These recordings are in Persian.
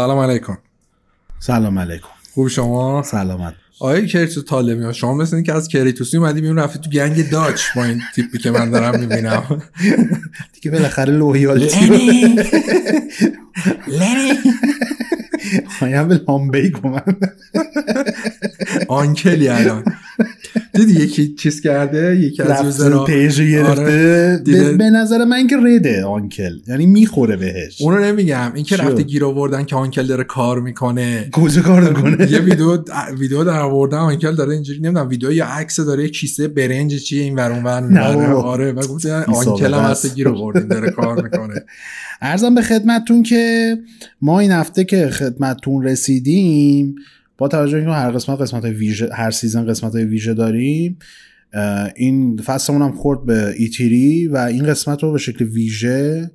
سلام علیکم. سلام علیکم. خوب شما؟ سلامت. آقای کریتوس طالبی ها شما مثل که از کریتوسی اومدی بیرون رفتی تو گنگ داچ با این تیپی که من دارم می‌بینم. دیگه بالاخره لویالتی لنی. لنی. آیم به لامبی من آنکلی الان. دیدی یکی چیز کرده؟ یکی از یوزرها. پیج گرفته. آره، به, نظر من که رده آنکل. یعنی می‌خوره بهش. اونو نمیگم. این که؟ رفته گیر آوردن که آنکل داره کار می‌کنه. کجا کار کنه یه ویدیو ویدیو در آوردن آنکل داره اینجوری نمی‌دونم ویدیو یا عکس داره یه کیسه برنج چیه این ور اون ور. آره و سابقه آنکل هم. هست گیر آوردین داره کار می‌کنه. عرضم به خدمتتون که ما این هفته که خدمتتون رسیدیم با توجه اینکه هر قسمت قسمت ویژه هر season قسمت ویژه داریم این فصلمون هم خورد به E3 و این قسمت رو به شکل ویژه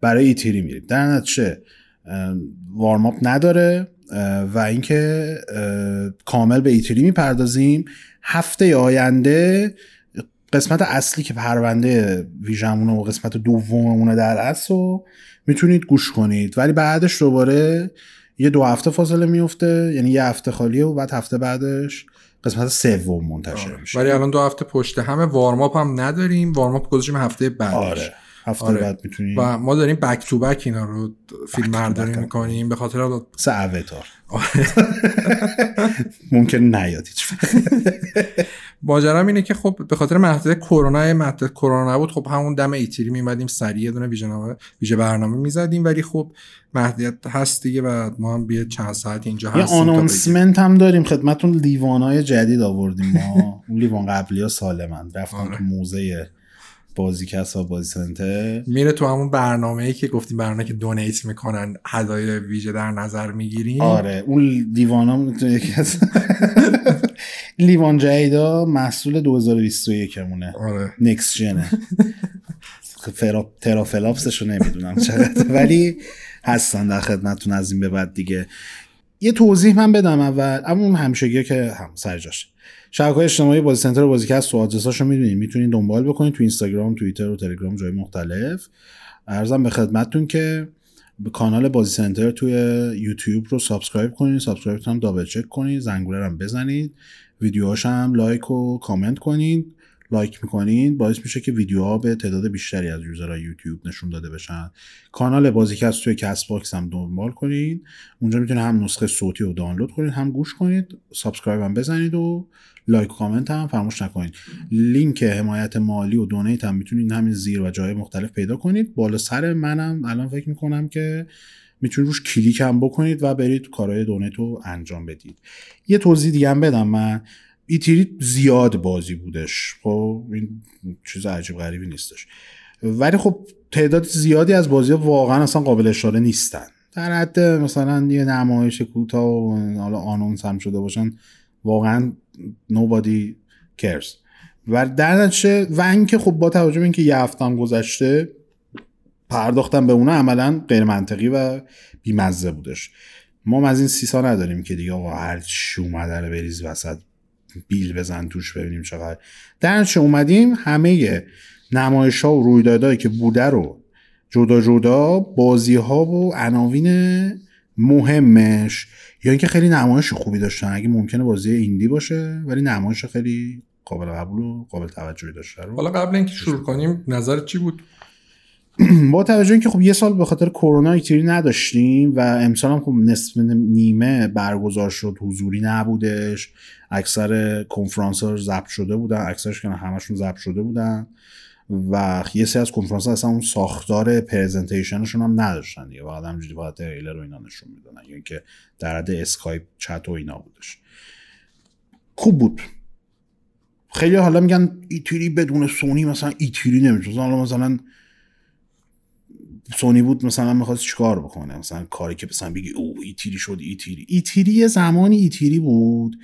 برای ایتیری میریم. در نتیجه اه، وارم اپ نداره و اینکه کامل به ایتیری می‌پردازیم. هفته آینده قسمت اصلی که پرونده ویژمونه و قسمت دوممونه در اصل رو می‌تونید گوش کنید. ولی بعدش دوباره یه دو هفته فاصله میفته یعنی یه هفته خالیه و بعد هفته بعدش قسمت سوم منتشر میشه. ولی الان دو هفته پشت همه وارماپ هم نداریم وارماپ گذاشتیم هفته بعدش. آره. هفته آره. بعد می‌تونید و ما داریم بک تو بک اینا رو فیلم برداری. می‌کنیم به خاطر سه اوتار ممکن نیاد هیچ ماجرام اینه که خب به خاطر مهدد کرونا مهدد کرونا بود خب همون دم ایتری میمدیم سریع یه دونه ویژه نامه- ویژه برنامه می‌زدیم ولی خب مهدیت هست دیگه و ما هم بیه چند ساعت اینجا یه هستیم بگیم. آنونسمنت هم داریم خدمتون لیوانای جدید آوردیم ما اون لیوان قبلی ها سالمند رفتم آره. تو موزه بازیکس و بازی سنتر میره تو همون برنامه ای که گفتیم برنامه که دونیت می‌کنن هدایای ویژه در نظر می‌گیریم آره اون می‌تونه یکی از لیوان جدیدا محصول 2021 مونه آره. نکس جنه. ترافلاپسش رو نمی‌دونم چقدر ولی هستن در خدمتتون از این به بعد دیگه. یه توضیح من بدم اول. اما اون همیشگی که هم سر جاشه شبکه اجتماعی بازی سنتر و بازیکست و آدرساشو می‌دونید می‌تونید دنبال بکنید تو اینستاگرام توییتر و تلگرام جای مختلف. عرضم به خدمتتون که کانال بازی سنتر توی یوتیوب رو subscribe کنید subscribe هم double check کنید زنگوله هم بزنید ویدیوهاش هم لایک و کامنت کنید. لایک می‌کنین باعث میشه که ویدیوها به تعداد بیشتری از user های یوتیوب نشون داده بشن. کانال بازیکست توی کست باکس هم دنبال کنین. اونجا می‌تونید هم نسخه صوتی رو دانلود کنید هم گوش کنید subscribe هم بزنید و لایک و کامنت هم فراموش نکنید لینک حمایت مالی و donate هم می‌تونید همین زیر و جای مختلف پیدا کنید. بالا سر منم الان فکر می‌کنم که می‌تونید روش کلیک هم بکنید و برید کارهای donate رو انجام بدید. یه توضیح دیگه هم بدم من. E3 زیاد بازی بودش. خب این چیز عجیب غریبی نیستش. ولی خب تعداد زیادی از بازی واقعا اصلا قابل اشاره نیستن. در حد مثلا یه نمایش کوتاه و حالا آنونس هم شده باشن واقعا nobody cares. و در نتیجه و اینکه خب با توجه به اینکه یه هفته هم گذشته پرداختن به اونا عملا غیر منطقی و بیمزه بودش. ما از این سیسا نداریم که دیگه آقا هر چی اومده رو بریز وسط. بیل بزن توش ببینیم چقدر. در نتیجه اومدیم همه نمایش ها و رویدادهایی که بوده رو جدا جدا بازی ها و عناوین مهمش. یا اینکه خیلی نمایش خوبی داشتن. اگه ممکنه بازی ایندی باشه ولی نمایش خیلی قابل قبول و قابل توجهی داشته رو حالا قبل اینکه شروع کنیم نظر چی بود؟ با توجه اینکه خب یه سال به خاطر کرونا ایتری نداشتیم و امسال هم خب نصف نیمه برگزار شد حضوری نبودش. اکثر کنفرانس ها ضبط شده بودن اکثرش که همشون ضبط شده بودن. و یه سری از کنفرانس ها اصلا اون ساختار presentation شون هم نداشتن دیگه. فقط همینجوری فقط تریلر و اینا نشون می‌دادن یا اینکه در حد Skype chat و اینا بودش. خوب بود. خیلی حالا میگن E3 بدون سونی مثلا E3 نمیشه مثلا سونی بود مثلا می‌خواست چیکار بکنه؟ مثلا کاری که مثلا بگی او ایتیری شد ایتیری. ایتیری یه زمانی ایتیری بود.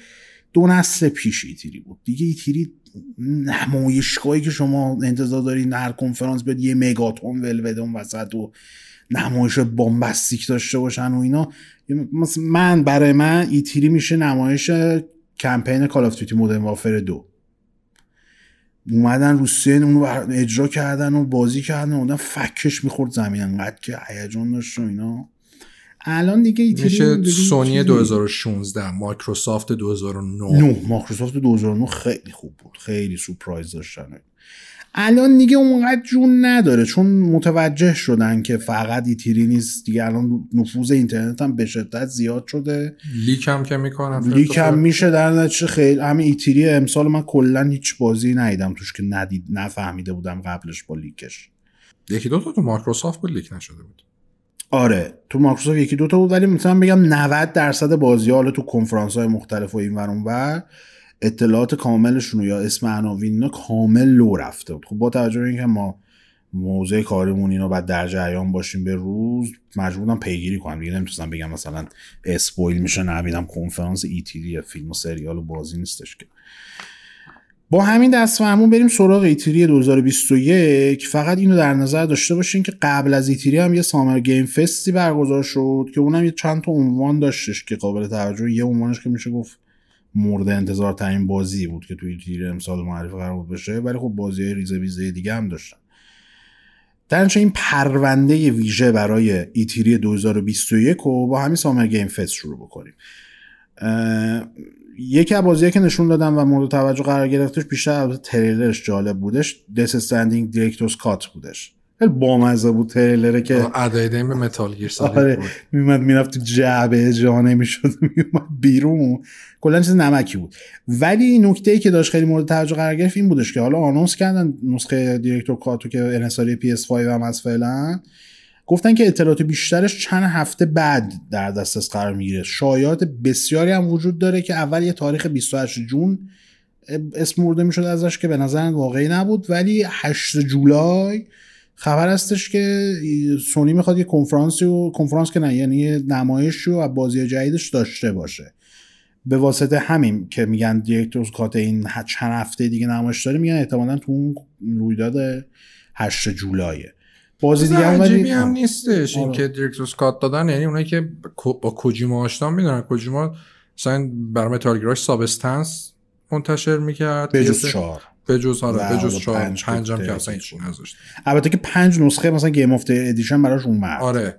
دو نسل پیش ایتیری بود. دیگه ایتیری نمایشگاهی که شما انتظار دارید هر کنفرانس بیاد یه مگاتون ول بده اون وسط و نمایش bombastic داشته باشن و اینا. من برای من E3 میشه نمایش کمپین Call of Duty Modern Warfare دو. اومدن رو سن اونو اجرا کردن و بازی کردن و فکش می‌خورد زمین. انقدر که هیجان داشت و اینا. الان دیگه E3 میشه سونی 2016 مایکروسافت 2009 نه. مایکروسافت 2009 خیلی خوب بود. خیلی سورپرایز داشتن الان دیگه اونقدر جون نداره چون متوجه شدن که فقط E3 نیست. دیگه الان نفوذ اینترنت هم به شدت زیاد شده. leak هم که می‌کنن leak هم میشه در نتیجه خیلی همین E3 امسال من کلا هیچ بازی ندیدم توش که ندید نفهمیده بودم قبلش با leak ش. یکی دو تا تو مایکروسافت بود leak نشده بود. آره تو مایکروسافت یکی دوتا بود ولی مثلا بگم 90 درصد بازی حالا تو کنفرانس های مختلف و این ور اطلاعات کاملشون یا اسم عناوین کامل لو رفته بود. خب با توجه به اینکه ما موضوع کاریمون اینو باید در جریان باشیم به روز مجبورم پیگیری کنم. دیگه نمی‌تونم بگم مثلا spoil میشه ندیدم کنفرانس E3 فیلم و سریال و بازی نیستش که. با همین دست فرمون بریم سراغ E3 2021 فقط اینو در نظر داشته باشین که قبل از E3 هم یه Summer Game Fest ی برگزار شد که اونم یه چند تا عنوان داشتش که قابل توجه. یه عنوانش که میشه گفت مورد انتظار ترین بازی بود که توی E3 امسال معرفی قرار بود بشه ولی خب بازی های ریزه میزه دیگه هم داشتن. در این پرونده ویژه برای E3 2021 رو با همین Summer Game Fest شروع بکنیم. یکی از بازیه که نشون دادم و مورد توجه قرار گرفتش بیشتر تریلرش جالب بودش Death Stranding Director's Cut بودش. خیلی بامزه بود تریلره که ادای به Metal Gear آره میومد می‌رفت تو جعبه جا نمی‌شد میومد بیرون. کلا چیز نمکی بود. ولی نکته ای که داشت خیلی مورد توجه قرار گرفت این بودش که حالا announce کردن نسخه director cut و که انحصاری PS5 هم از فعلا. گفتن که اطلاعات بیشترش چند هفته بعد در دسترس قرار می‌گیره. شایعات بسیاری هم وجود داره که اول یه تاریخ 28 June اسم برده می‌شد ازش که به نظر واقعی نبود. ولی 8 جولای خبر هستش که سونی می‌خواد یه کنفرانسی و کنفرانس که نه یعنی نمایش رو بازی جدیدش داشته باشه. به واسطه همین که میگن دیرکتورز کات این چند هفته دیگه نمایش داره میگن احتمالا تو اون رویداد 8 جولایه. بازی دیگه هم ولی هم نیستش. این آره. که دیرکتورز کات دادن یعنی اونایی که با کوجیما آشنا می‌دونن کوجیما مثلا برای Metal Gear اش Substance منتشر می‌کرد. به جز چهار. به جز آره به جز چهار. پنجم که اصلا هیچ نذاشت البته که پنج نسخه مثلا game of edition براش اومد آره.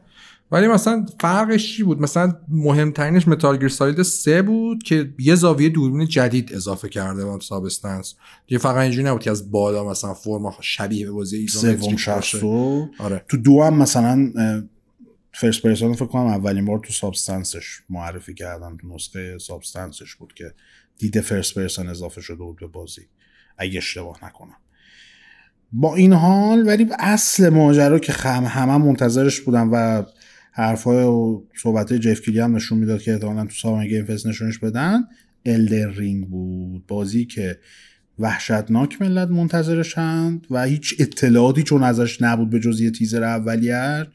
ولی مثلا فرقش چی بود؟ مثلا مهمترینش Metal Gear Solid 3 بود که یه زاویه دوربین جدید اضافه کرده بود Substance دیگه فقط اینجوری نبود که از بالا مثلا فرم شبیه به بازی isometric آره. تو دو هم مثلا first person فکر کنم اولین بار تو Substance ش معرفی کردن تو نسخه Substance ش بود که دید first person اضافه شده بود به بازی. اگه اشتباه نکنم. با این حال ولی اصل ماجرا که همه هم منتظرش بودن و حرفای و صحبت جف کیلی هم نشون می‌داد که احتمالا تو Summer Game Fest نشونش بدن. Elden Ring بود. بازی که وحشتناک ملت منتظرشند و هیچ اطلاعاتی چون ازش نبود به جز یه تیزر اولیه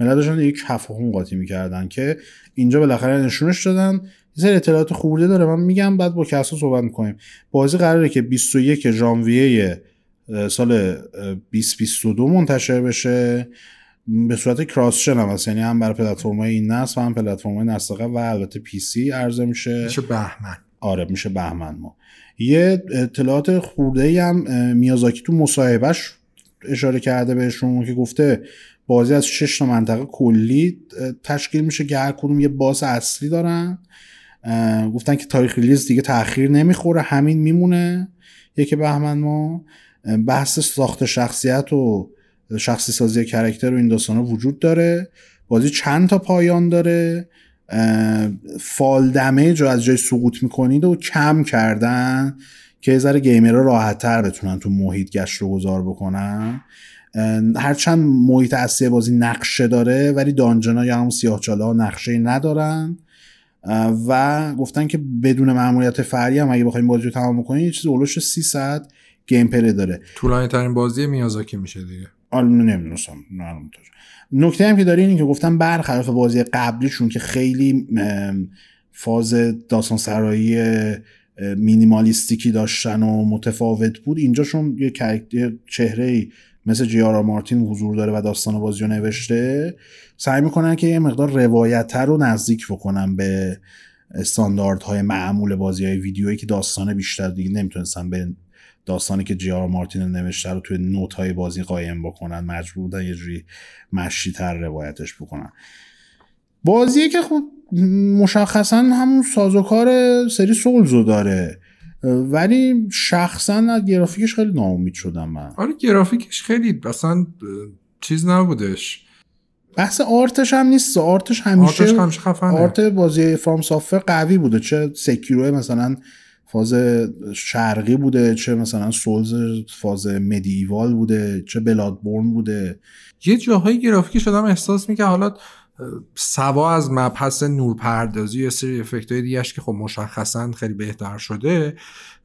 ملت داشتن یک کفاهون قاطی می‌کردن که اینجا بالاخره نشونش دادن. یه اطلاعات خورده داره. من میگم بعد با کسا صحبت می‌کنیم. بازی قراره که 21 ژانویه سال 2022 منتشر بشه. به صورت کراس هم هست. یعنی هم برای های این نسل و هم های نسل. و البته پی سی عرضه میشه. میشه بهمن. آره میشه بهمن ما. یه اطلاعات خورده هم میازاکی تو مصاحبهش اشاره کرده بهشون که گفته بازی از شش تا منطقه کلی تشکیل میشه که هر کدوم یه باس اصلی دارن. گفتن که تاریخ release دیگه تاخیر نمی‌خوره همین میمونه. یکی بهمن ما بحث ساخت شخصیت و شخصی سازی character و این داستان وجود داره. بازی چند تا پایان داره. fall damage رو از جای سقوط می‌کنید و کم کردن که یه ذره گیمرها راحت تر بتونن تو محیط گشت رو گذار بکنن. هرچند محیط اصلی بازی نقشه داره ولی دانجنا یا همون سیاه ها نقشه ندارن. و گفتن که بدون معمولیت فری هم اگه بخوایم بازی رو تمام کنیم یه چیز اولوش 300 گیم پلی داره. طولانی ترین بازی میازاکی میشه دیگه. حالا نمی‌دونستم نکته هم که داره اینه که گفتم برخلاف بازی قبلیشون که خیلی فاز داستان سرایی مینیمالیستیکی داشتن و متفاوت بود اینجاشون یه چهره مثل جیارا مارتین حضور داره و داستان بازی رو نوشته سعی می‌کنن که یه مقدار روایت رو نزدیک بکنن به استانداردهای معمول بازی های ویدیویی که داستان بیشتر دیگه نمی‌تونستن به داستانی که جی آر مارتین نوشته رو توی نوت های بازی قایم بکنن مجبور بودن یه جوری مشی تر روایتش بکنن. بازیه که خب مشخصا همون سازوکار سری Souls و داره. ولی شخصا از گرافیکش خیلی ناامید شدم من. آره گرافیکش خیلی اصلا چیز نبودش. بحث art ش هم نیست. art ش همیشه art ش همیشه خفنه. art بازی FromSoftware قوی بوده. چه Sekiro مثلا فاز شرقی بوده چه مثلا Souls فاز medieval بوده چه Bloodborne بوده. یه جاهای گرافیکی شدم احساس می‌کنه حالا سوا از مبحث نورپردازی یا سری افکت های دیگهش که خب مشخصا خیلی بهتر شده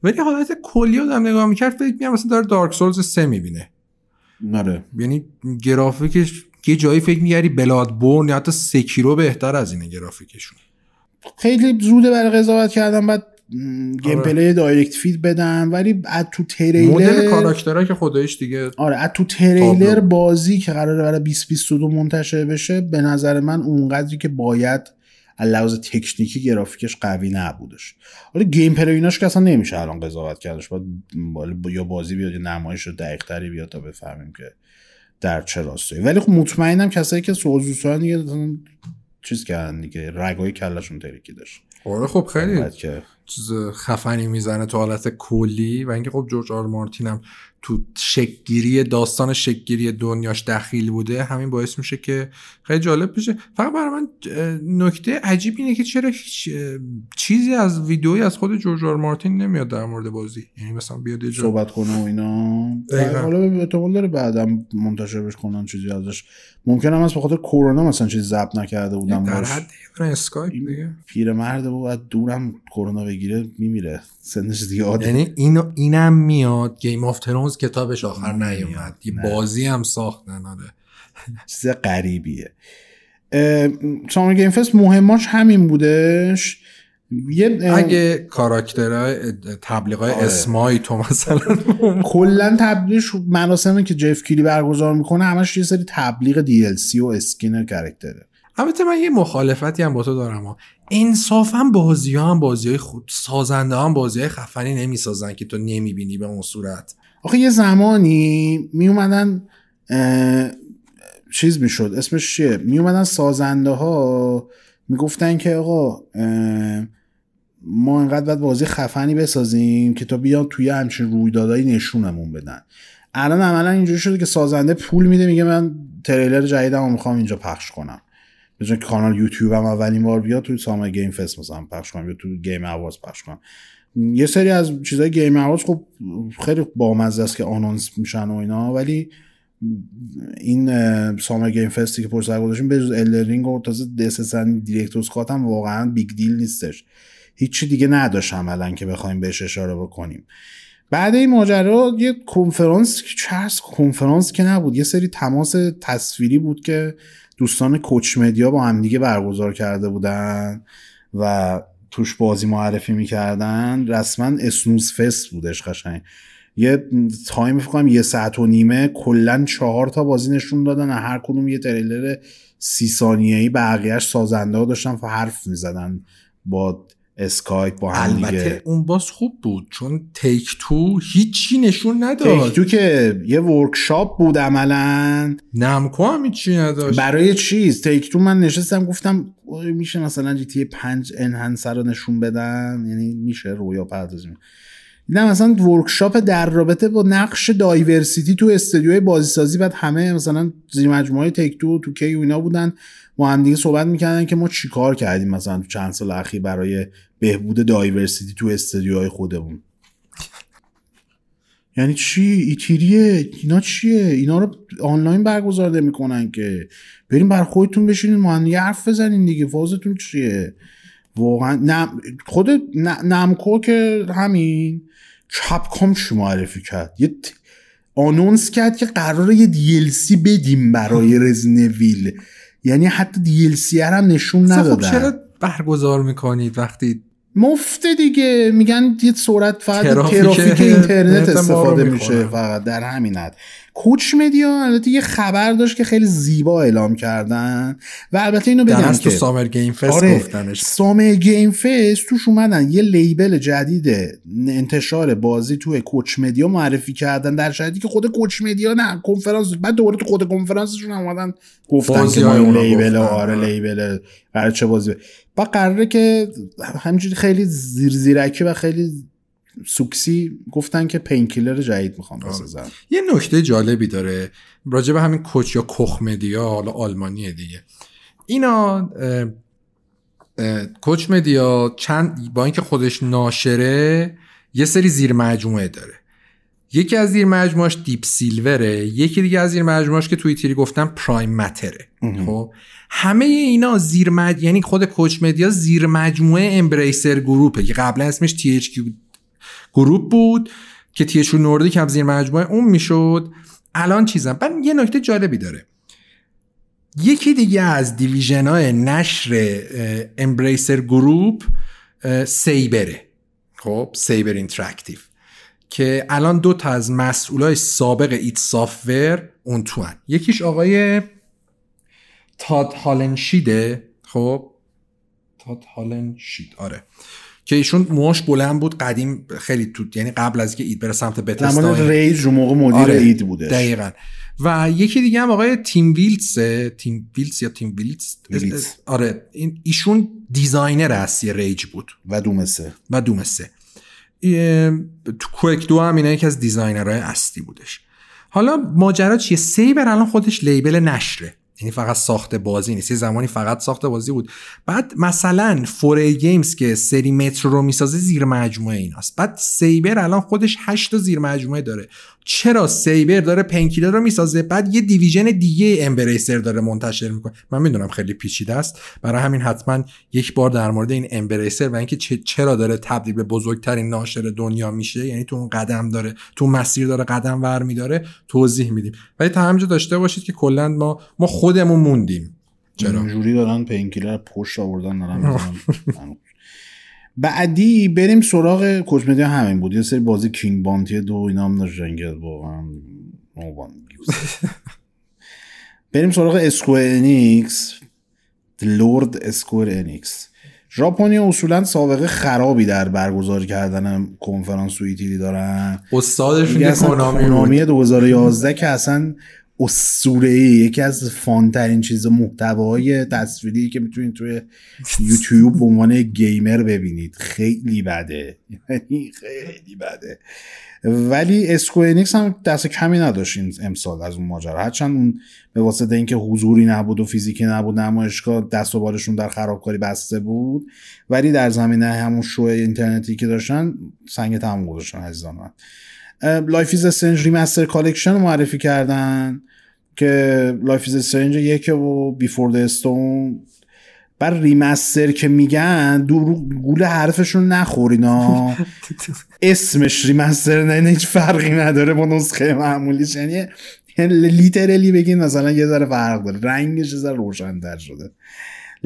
ولی حالت کلی آدم نگاه می‌کرد فکر می‌کنم مثلا داره دارک سولز سه می‌بینه. نره یعنی گرافیکش یه جایی فکر میگری بلاد بورن یا حتی سکیرو بهتر از اینه گرافیکشون. خیلی زوده برای قضاوت کردن بعد گیم آره. پلی دایرکت فید بدن ولی از تو مدل تریلر کاراکترها که خودش دیگه آره از تو تریلر. بازی که قراره برای 2022 منتشر بشه به نظر من اونقدری که باید لحاظ تکنیکی گرافیکش قوی نبودش. حالا gameplay ایناش که اصلا نمیشه الان قضاوت کردش. باید یا بازی بیاد یا نمایش دقیق تری بیاد تا بفهمیم که در چه راستایی. ولی خب مطمئنم کسایی که سوزوسان دیگه چیز کردن دیگه رگای کلشون ترکیدش. آره خب خیلی. که چیز خفنی می‌زنه تو حالت کلی و اینکه خب جورج آر مارتین هم تو شکگیری داستان شکگیری دنیاش دخیل بوده همین باعث میشه که خیلی جالب بشه. فقط برای من نکته عجیب اینه که چرا هیچ چیزی از ویدئویی از خود جورج آر مارتین نمیاد در مورد بازی. یعنی مثلا بیاد صحبت کنه و اینا. حالا احتمال داره بعدم منتشر بش کنن چیزی ازش. ممکنه هم از به خاطر کرونا مثلا چیزی ضبط نکرده بودم در حد اسکایپ دیگه. پیرمرد بود دورم کرونا بگیره میمیره. سنش زیاده یعنی اینو اینم میاد. Game of Thrones کتابش آخر. نیومد. یه. بازی هم ساختن آره. چیز غریبیه. Summer Game Fest مهماش همین بودش. یه اگه کاراکترهای تبلیغای آره. اسمای تو مثلا کلا تبلیغش مراسمی که جف کیلی برگزار می‌کنه. همش یه سری تبلیغ DLC و skin character ه البته من یه مخالفتی هم با تو دارم ها. انصافا بازی ها هم بازی های خود سازنده هم بازی های خفنی نمی‌سازن که تو نمی‌بینی به اون صورت. آخه یه زمانی می اومدن چیز می‌شد اسمش چیه؟ می اومدن سازنده ها می‌گفتن که آقا اه، ما انقدر باید بازی خفنی بسازیم که تا بیان توی همچین رویدادایی نشونمون بدن. الان عملا اینجوری شده که سازنده پول میده میگه من تریلر جدیدمو می‌خوام اینجا پخش کنم. که کانال یوتیوب هم اولین بار بیاد توی Summer Game Fest مثلا پخش کنم یا توی Game Awards پخش کنم. یه سری از چیزای Game Awards خب خیلی بامزه است که announce میشن و اینا ولی این Summer Game Fest ی که پشت سر گذاشتیم به جز Elden Ring و تازه Death Stranding Director's Cut هم واقعا big deal نیستش. هیچی دیگه نداشت عملا که بخوایم بهش اشاره بکنیم. بعد این ماجرا یه کنفرانس هست؟ کنفرانس که نبود. یه سری تماس تصویری بود که دوستان Koch Media با همدیگه برگزار کرده بودن و توش بازی معرفی می‌کردن. رسما snooze fest بودش قشنگ. یه تایم فکر کنم یه ساعت و نیمه کلا چهار تا بازی نشون دادن هر کدوم یه تریلر سی ثانیه ای بقیهش سازنده ها داشتن و حرف می‌زدن با اسکایپ با هم البته دیگه. اون باز خوب بود چون Take-Two هیچی نشون نداد. Take-Two که یه workshop بود عملا. Namco هم هیچی نداشت. برای چیز؟ Take-Two من نشستم گفتم میشه مثلا GTA 5 Enhanced رو نشون بدن؟ یعنی میشه رویا پردازی دیدم مثلا workshop در رابطه با نقش diversity تو استودیوهای بازیسازی بعد همه مثلا زیر مجموعه Take-Two 2K و اینا بودن. با هم دیگه صحبت می‌کردن که ما چیکار کردیم مثلا تو چند سال اخیر برای بهبود دایورسیتی تو استودیوهای خودمون. یعنی چی؟ ایتیریه؟ اینا چیه؟ اینا رو آنلاین برگزار نمی‌کنن که. بریم بر خودتون بشینین ما هم حرف بزنین دیگه. فازتون چیه؟ واقعا نم... خود ن- نمکو که همین کپکام چی معرفی کرد. یه. آنونس کرد که قراره یه دیلسی بدیم برای رزنویل. یعنی حتی DLC هم نشون خب ندادن. چرا برگزار می‌کنید وقتی مفته دیگه. میگن یه سرعت فقط ترافیک ترافیک اینترنت استفاده. میشه فقط در همین حد. Koch Media البته یه خبر داشت که خیلی زیبا اعلام کردن و البته اینو بگم درست تو که Summer Game Fest آره گفتنش Summer Game Fest توش اومدن یه label جدید انتشار بازی توی Koch Media معرفی کردن در شرایطی که خود Koch Media نه کنفرانس بعد دوباره تو خود کنفرانسشون اومدن گفتن که ما لیبل گفتن. آره آره. لیبل قرار چه بازی و قراره که همینجوری خیلی زیر زیرکی و خیلی سوکسی گفتن که پینکیلر جدید می‌خوام آره. بسازن یه نکته جالبی داره. راجع به همین کوچ یا کخ مدیا حالا آلمانیه دیگه. اینا اه، اه، کوچ مدیا چند با اینکه خودش ناشره یه سری زیر مجموعه داره. یکی از زیر مجموعش Deep Silver ه یکی دیگه از زیر مجموعش که توی E3 گفتم Prime Matter ه. خب؟ همه اینا زیر مج... یعنی خود Koch Media زیر مجموعه Embracer Group ه که قبلا اسمش THQ Group بود که THQ Nordic هم زیر مجموعه اون می‌شد. الان چیزم. بعد یه نکته جالبی داره. یکی دیگه از division های نشر Embracer Group Saber ه خب Saber Interactive که الان دو تا از مسئولای سابق id Software اون تو هن. یکیش آقای تاد هالنشیده. خب تاد هالنشید. آره. که ایشون موش بلند بود قدیم خیلی تو یعنی قبل از که id بره سمت Bethesda زمان Rage رو موقع مدیر آره، id بودش. دقیقا. و یکی دیگه هم آقای تیم ویلتس تیم ویلتس یا تیم ویلتس. آره این ایشون designer اصلی Rage بود. و Doom سه. و Doom سه ای- تو Quake دو هم اینا یکی از designer های اصلی بودش. حالا ماجرا چیه؟ Saber الان خودش label نشره. یعنی فقط ساخت بازی نیست. یه زمانی فقط ساخت بازی بود. بعد مثلا 4A Games که سری Metro رو می‌سازه زیر مجموعه ایناست. بعد Saber الان خودش 8 تا زیر مجموعه داره. چرا Saber داره Painkiller رو می‌سازه؟ بعد یه division دیگه Embracer داره منتشر می‌کنه. من می‌دونم خیلی پیچیده است. برای همین حتما یک بار در مورد این امبریسر و اینکه چرا داره تبدیل به بزرگترین ناشر دنیا میشه یعنی تو اون قدم داره تو مسیر داره قدم ور میداره توضیح میدیم. ولی تا همینجا داشته باشید که کلا ما ما خودمون موندیم. چرا؟ اینجوری دارن پینکیلر پشت آوردن دارن. بعدی بریم سراغ کوچ مدیا. همین بود. یه سری بازی کینگ بانتی دو اینا هم که واقعا. بریم سراغ Square Enix. Lord Square Enix. ژاپنیا اصولا سابقه خرابی در برگزار کردن کنفرانس و E3 دارن. استادشون که. Konami 2011 که اصلا اسطوره یکی از fun ترین چیز محتوای تصویری که می‌تونید توی یوتیوب به عنوان gamer ببینید. خیلی بده. یعنی خیلی بده. ولی Square Enix هم دست کمی نداشت امسال از اون ماجرا. هرچند اون به واسطه اینکه حضوری نبود و فیزیکی نبود نمایشگاه دست و بالشون در خرابکاری بسته بود. ولی در زمینه همون شو اینترنتی که داشتن سنگ تمام گذاشتن عزیزان من. Life is Strange Remastered Collection رو معرفی کردن که Life is Strange یک و Before the Storm رو remaster که میگن دور گول حرفشون نخورینا. اسمش remaster نه هیچ فرقی نداره با نسخه معمولیش یعنی literally بگین مثلا یه ذره فرق داره. رنگش یه ذره روشن‌تر شده.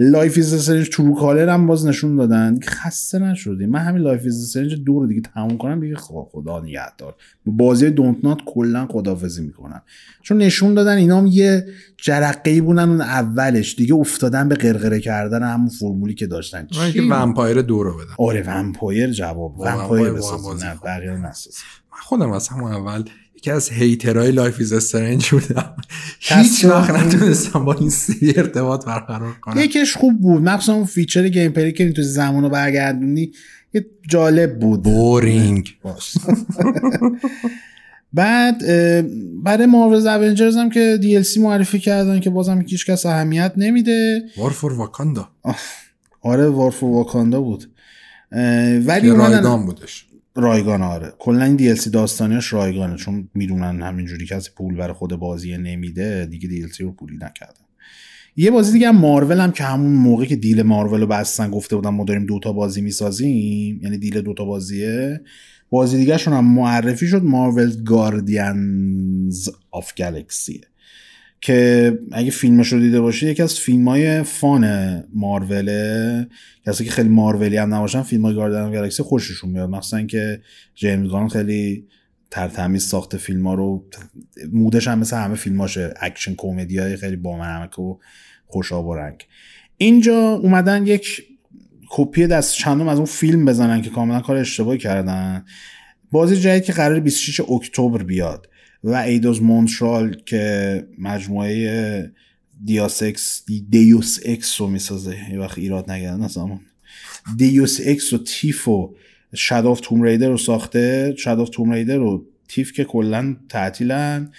Life is Strange True Colors هم باز نشون دادن. خسته نشدیم. من همین Life is Strange دو رو دیگه تموم کنم. دیگه خدا خدا نگهدار. بازی Dontnod کلا خدافزی می‌کنم. چون نشون دادن اینا هم یه جرقه بودن اون اولش. دیگه افتادن به قرقره کردن همون فرمولی که داشتن. چی؟ Vampyr دو رو بدم. آره Vampyr جواب. Vampyr کنم. بقیه رو نسازی. من خودم از همون اول یکی از hater های Life is Strange بودم. هیچ وقت نتونستم با این سری ارتباط برقرار کنم. یکیش خوب بود. مخصوصا اون feature gameplay که تو زمان رو برگردونی یه جالب بود. boring بعد برای Marvel's Avengers هم که DLC معرفی کردن که بازم هیچ کس اهمیت نمیده. War for Wakanda آره War for Wakanda بود. ولی رایگان بودش. رایگان آره. کلا این DLC داستانیاش رایگانه چون می‌دونن همینجوری کسی پول برای خود بازی نمیده دیگه DLC رو پولی نکردن. یه بازی دیگه هم مارول هم که همون موقع که deal مارول رو بستن گفته بودن ما داریم دوتا بازی می‌سازیم یعنی deal دوتا بازیه. بازی دیگه شون هم معرفی شد Marvel Guardians of Galaxy که اگه فیلمش رو دیده باشید یکی از فیلم های fun ماروله کسی که خیلی مارولی هم نباشن فیلم های Guardians Galaxy خوششون میاد. مثلا که جیمز گان خیلی ترتمیز ساخت فیلم ها رو. mood ش هم مثل همه فیلماشه. اکشن کمدی های خیلی بامنمک و خوش آب و رنگ. اینجا اومدن یک کپی دست چندم از اون فیلم بزنن که کاملا کار اشتباهی کردن. بازی جدید که قرار 26 اکتبر بیاد. و Eidos Montreal که مجموعه Deus Ex Deus Ex رو می‌سازه. یه وقت ایراد نگردن از همون. Deus Ex و Thief و Shadow of Tomb Raider رو ساخته. Shadow of Tomb Raider رو Thief که کلا تعطیلن.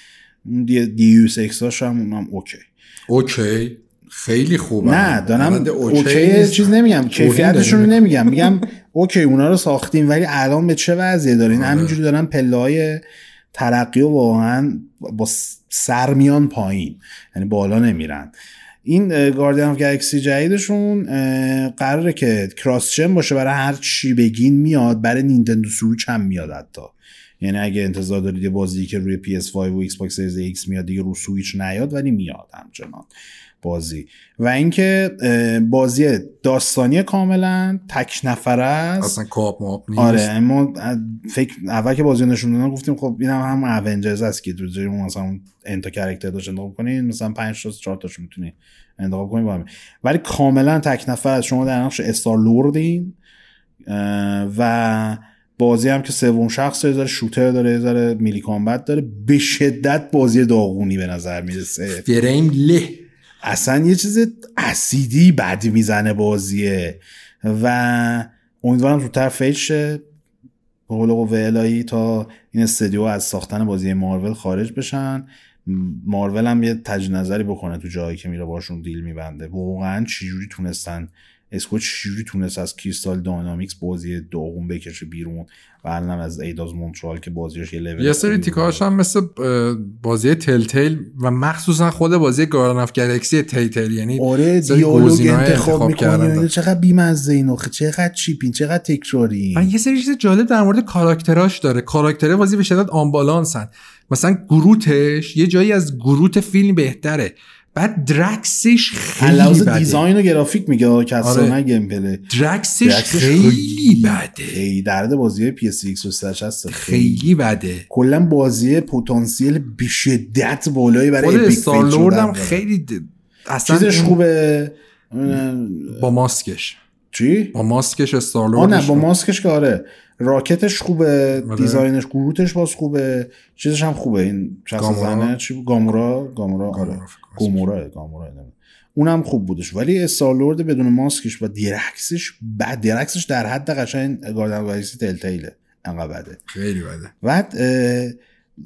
Deus Ex هاش هم اونم okay. okay. خیلی خوبه. نه دارم okay چیز نمیگم. کیفیتشون رو نمیگم. میگم okay اونا رو ساختیم ولی الان به چه وضعیه دارین؟ آره. همینجوری دارن پله های ترقی و واقعا با سر میان پایین یعنی بالا نمیرن. این Guardian of Galaxy جدیدشون قراره که cross باشه برای هر چی بگین میاد برای Nintendo Switch هم میاد حتی. یعنی اگه انتظار دارید یه بازی که روی PS5 و ایکس باکس ایکس میاد دیگه رو سویچ نیاد ولی میاد همچنان. بازی. و اینکه بازی داستانی کاملا تک نفره است. اصلا کاپ ماپ نیست. آره ما فکر اول که بازی نشون دادن گفتیم خب این هم هم اونجرز است که تو مثلا انتا کرکتر داشت انتخاب کنین مثلا 5 تا 4 تاشو می‌تونی انتخاب کنین با ولی کاملا تک نفر از شما در نقش استار لوردین و بازی هم که سوم شخص داره شوتر داره یه میلی کامبت داره به شدت بازی داغونی به نظر می‌رسه. فریم له. اصلا یه چیز اسیدی بد می‌زنه بازیه. و امیدوارم زودتر فیل شه. به قول تا این استدیو از ساختن بازی مارول خارج بشن. مارول هم یه تج نظری بکنه تو جایی که میره باشون دیل میبنده. واقعا چجوری تونستن اسکو چجوری تونست از کریستال داینامیکس بازی داغون بکشه بیرون و الان از ایداز مونترال که بازیش یه لول یه سری تیکاش هم مثل بازی تل تیل و مخصوصا خود بازی گاردن اف گلکسی تل تیل یعنی آره دیالوگ انتخاب می‌کنی چقدر بیمزه اینو چقدر چیپین چقدر تکراری یه سری چیز جالب در مورد کاراکتراش داره. کاراکتره بازی به شدت آنبالانسن مثلا گروتش یه جایی از گروت فیلم بهتره. بعد درکسش خیلی بده. دیزاین و گرافیک میگه که اصلا آره. گیم پلی درکسش خیلی بده. ای درد بازی پی اس ایکس هست خیلی. بده. کلا بازی پتانسیل به شدت بالایی برای خود استار هم خیلی اصلا چیزش خوبه؟ با ماسکش. چی؟ با ماسکش استارلورد نه با ماسکش که آره. راکتش خوبه آره. دیزاینش گروتش باز خوبه. چیزش هم خوبه این شخص زنه چی گامورا گامورا آره. گامورا گامورا اونم خوب بودش. ولی استارلورد بدون ماسکش و دیرکسش بعد دیرکسش در حد قشنگ گاردن تل تیله انقدر بده. خیلی بده. بعد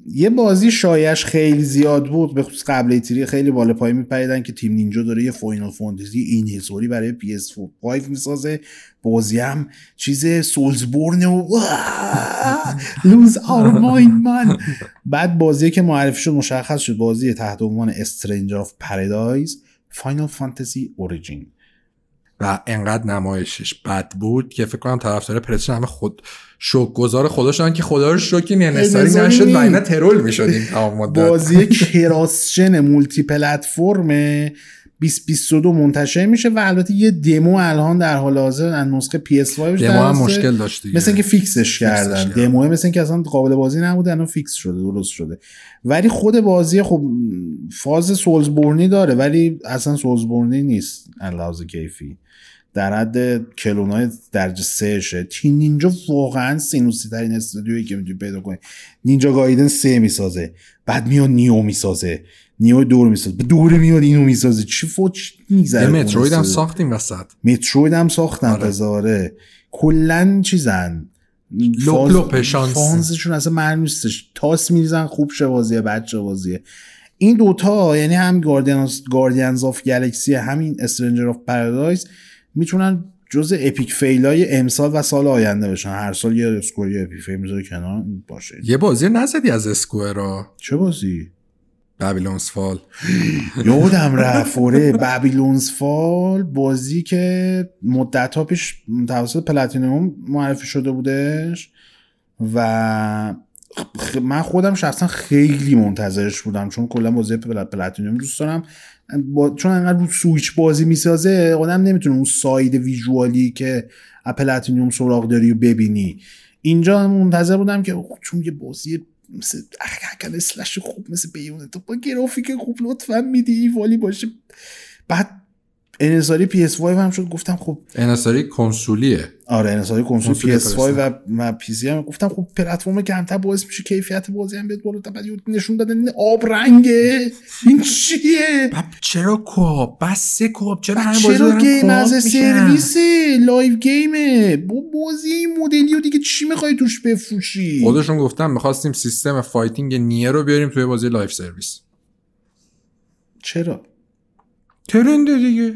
یه بازی شایش خیلی زیاد بود به خصوص قبل ایتری خیلی بالا پای میپریدن که تیم نینجا داره یه فاینال فانتزی این حسوری برای PS5 می‌سازه. بازی هم چیز سولزبورن و لوز آر من بعد بازی که معرفی شد مشخص شد بازی تحت عنوان استرنجر آف پرادایز فاینال فانتزی اوریجین و انقدر نمایشش بد بود که فکر کنم طرفدار پرسشن همه خود شوک گذار خودشان که خدا رو شوکی نصاری نشد و اینا ترول می‌شدیم بازی کراسجن مولتی پلتفرم 2022 منتشر میشه و البته یه دمو الان در حال حاضر از نسخه PS5 دمو هم مشکل داشت مثل اینکه فیکسش کردن. دمو مثل اینکه اصلا قابل بازی نبوده الان فیکس شده درست شده. ولی خود بازی خب فاز سولزبورنی داره ولی اصلا سولزبورنی نیست لحاظ کیفی. در حد کلونای درجه سهشه تیم نینجا واقعا سینوسی ترین استودیویی که می‌تونی پیدا کنی. نینجا گایدن سه می‌سازه بعد میاد نیو می‌سازه. نیو دور می‌سازه دور میاد اینو می‌سازه چی فوت میگذره متروید هم ساختیم وسط متروید هم ساختن آره. کلا چیزن لوپ لوپ شانس فانزشون اصلا معلوم نیستش تاس میریزن خوب شه بازیه بچه بازیه این دوتا یعنی هم Guardians of Galaxy همین استرنجر آف پارادایز می‌تونن جز epic fail ای امسال و سال آینده بشن هر سال یه اسکوئر یه epic fail می‌ذاره کنار باشه یه بازی نزدی از اسکوئر چه بازی Babylon's Fall یادم رفت. آره Babylon's Fall بازی که مدت ها پیش توسط پلاتینوم معرفی شده بودش و من خودم شخصا خیلی منتظرش بودم چون کلا بازی پل- Platinum دوست دارم. با... چون انقدر رو سویچ بازی می‌سازه آدم نمی‌تونه اون side visual ی که از Platinum سراغ داری و ببینی. اینجا منتظر بودم که چون یه بازی مثل hack and slash خوب مثل Bayonetta. با گرافیک خوب لطفا medieval ی باشه. بعد انحصاری PS5 هم شد گفتم خب انحصاری کنسولیه. آره انحصاری کنسول کنسول PS5 و پی سی هم. گفتم خب پلتفرم کمتر باعث میشه کیفیت بازی هم بیاد بالا بعد نشون دادن این آب رنگه. این چیه؟ چرا co-op بس co-op چرا همه بازی چرا game as? service live game ه. با بازی این مدلی و دیگه چی می‌خوای توش بفروشی؟ خودشون گفتم می‌خواستیم سیستم fighting Nier رو بیاریم توی بازی live service. چرا؟ trend ه دیگه.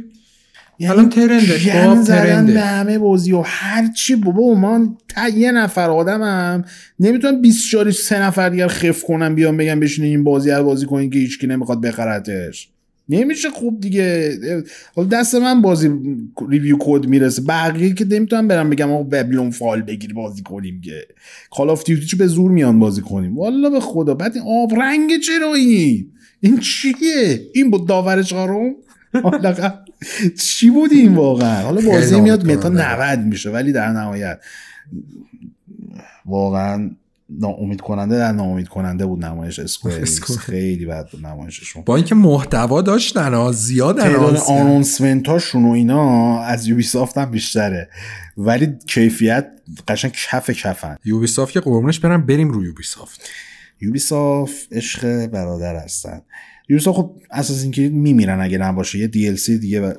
یعنی الان trend ه، زدن trend ه. به همه بازی و هر چی. بابا من تا یه نفر آدمم. نمی‌تونم 24 سه نفر دیگر خفت کنم بیام بگم بشینین این بازی رو بازی کنین که هیچکی نمی‌خواد بخرتش. نمیشه خوب دیگه. حالا دست من بازی review code می‌رسه. بقیه که نمی‌تونم برم بگم آقا Babylon's Fall بگیر بازی کنیم که. Call of Duty چه به زور میان بازی کنیم. والا به خدا. بعد این آب رنگ چرا این این چیه؟ این بود داور چهارم حالا قبل- چی بود این واقعا؟ حالا بازی میاد متا کننده. 90 میشه ولی در نهایت. واقعا ناامید کننده در ناامید کننده بود نمایش Square. خیلی بد بود نمایششون. با اینکه محتوا داشتن ها زیاد تعداد announce کردن. announcement هاشون و اینا از Ubisoft هم بیشتره. ولی کیفیت قشنگ کف کفن. Ubisoft که قربونش برم بریم روی Ubisoft Ubisoft عشق برادر هستن. Ubisoft خب Assassin's Creed میمیرن اگه نباشه. یه دی دیگه و...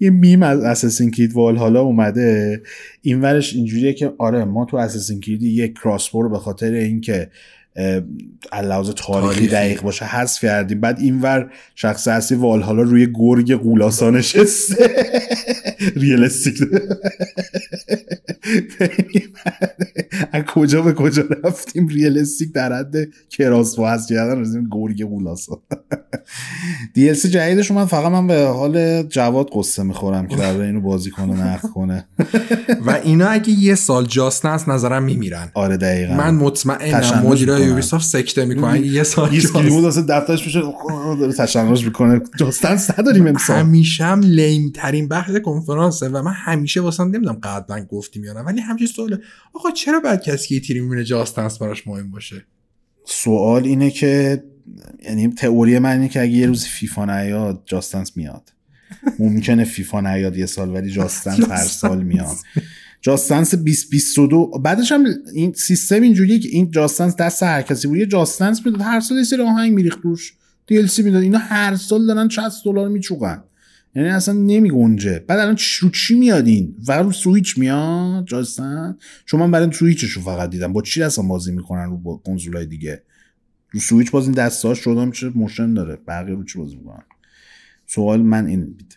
یه میم از Assassin's Creed Valhalla اومده. این ورش اینجوریه که آره ما تو Assassin's Creed یک crossbow رو به خاطر اینکه علاوه تاریخی تاریخی. دقیق باشه حذف کردیم. بعد اینور شخص اصلی والهالا روی گرگ غول‌آسا نشسته. realistic از کجا به کجا رفتیم؟ ریالستیک در حد کراسبو هست کردن رسیدیم گرگ قولاسا دی ال سی جدیدش اومد. فقط من به حال جواد قصه می‌خورم که برای اینو بازی کنه نقد کنه. و اینا اگه یه سال جاست از نظرم میمیرن. آره دقیقا. من مطمئنم مدیرای می‌کنن. یوبی سافت سکته می‌کنن یه سال یه اسکریم بود جاست. واسه دفترش میشه داره تشنج می‌کنه. جاستنس نداریم امسال. همیشه هم لیم ترین بحث کنفرانسه و من همیشه واسه نمی‌دونم قبلا گفتیم یا نه ولی همیشه سواله. آقا چرا بعد کسی که تیری می‌بینه جاستنس براش مهم باشه؟ سوال اینه که یعنی تئوری من اینه که اگه یه روز فیفا نیاد جاستنس میاد. ممکنه فیفا نیاد یه سال ولی جاستنس هر سال میاد. جاستنس 2022 بعدش هم این سیستم اینجوریه که این جاستنس دست هر کسی بود. یه جاستنس می‌داد. هر سال یه سری آهنگ میریخت روش. DLC می‌داد. اینا هر سال دارن 60 دلار میچوقن یعنی اصلا نمیگنجه. بعد الان رو چی میاد این؟ فقط رو سویچ میاد جاستن چون من برای سویچش رو فقط دیدم. با چی اصلا بازی می‌کنن رو کنسولای دیگه؟ رو سویچ باز این دستاش شدم چه motion داره. بقیه رو چی بازی می‌کنن؟ سوال من این بود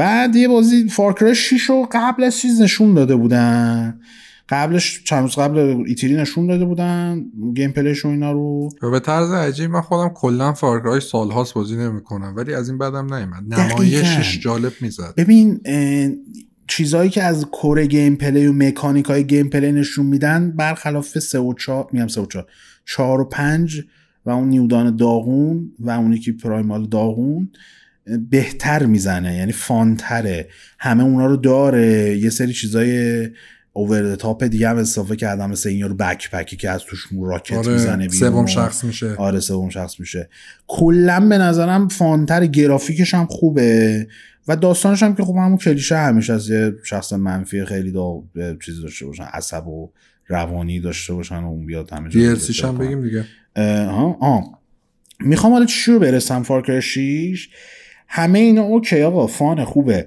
بعد یه بازی Far Cry 6 رو قبل از چیز نشون داده بودن. قبلش چند روز قبل E3 نشون داده بودن gameplay ش و اینا رو. و به طرز عجیب من خودم کلا Far Cry سالهاست بازی نمی‌کنم ولی از این بدم نیومد. نمایشش. جالب می‌زد. ببین اه، چیزهایی که از core gameplay و مکانیک های gameplay نشون میدن برخلاف 3 و 4 میگم 3 و 4 4 و 5 و اون New Dawn داغون و اونی که Primal داغون بهتر می‌زنه یعنی fun تره. همه اونا رو داره. یه سری چیزای over top دیگه هم اضافه کردم مثل این رو backpack ی که از توش rocket می‌زنه آره بیرون. سوم شخص میشه. آره سوم شخص میشه. کلا به نظرم fun تر گرافیکش هم خوبه. و داستانش هم که خب همون کلیشه همیشه از یه شخص منفی خیلی دا چیزی داشته باشن عصب و روانی داشته باشن و اون بیاد همه جا هم بگیم دیگه. ها آه. می‌خوام حالا چی رو برسم؟ Far Cry 6 همه اینا okay آقا fun خوبه.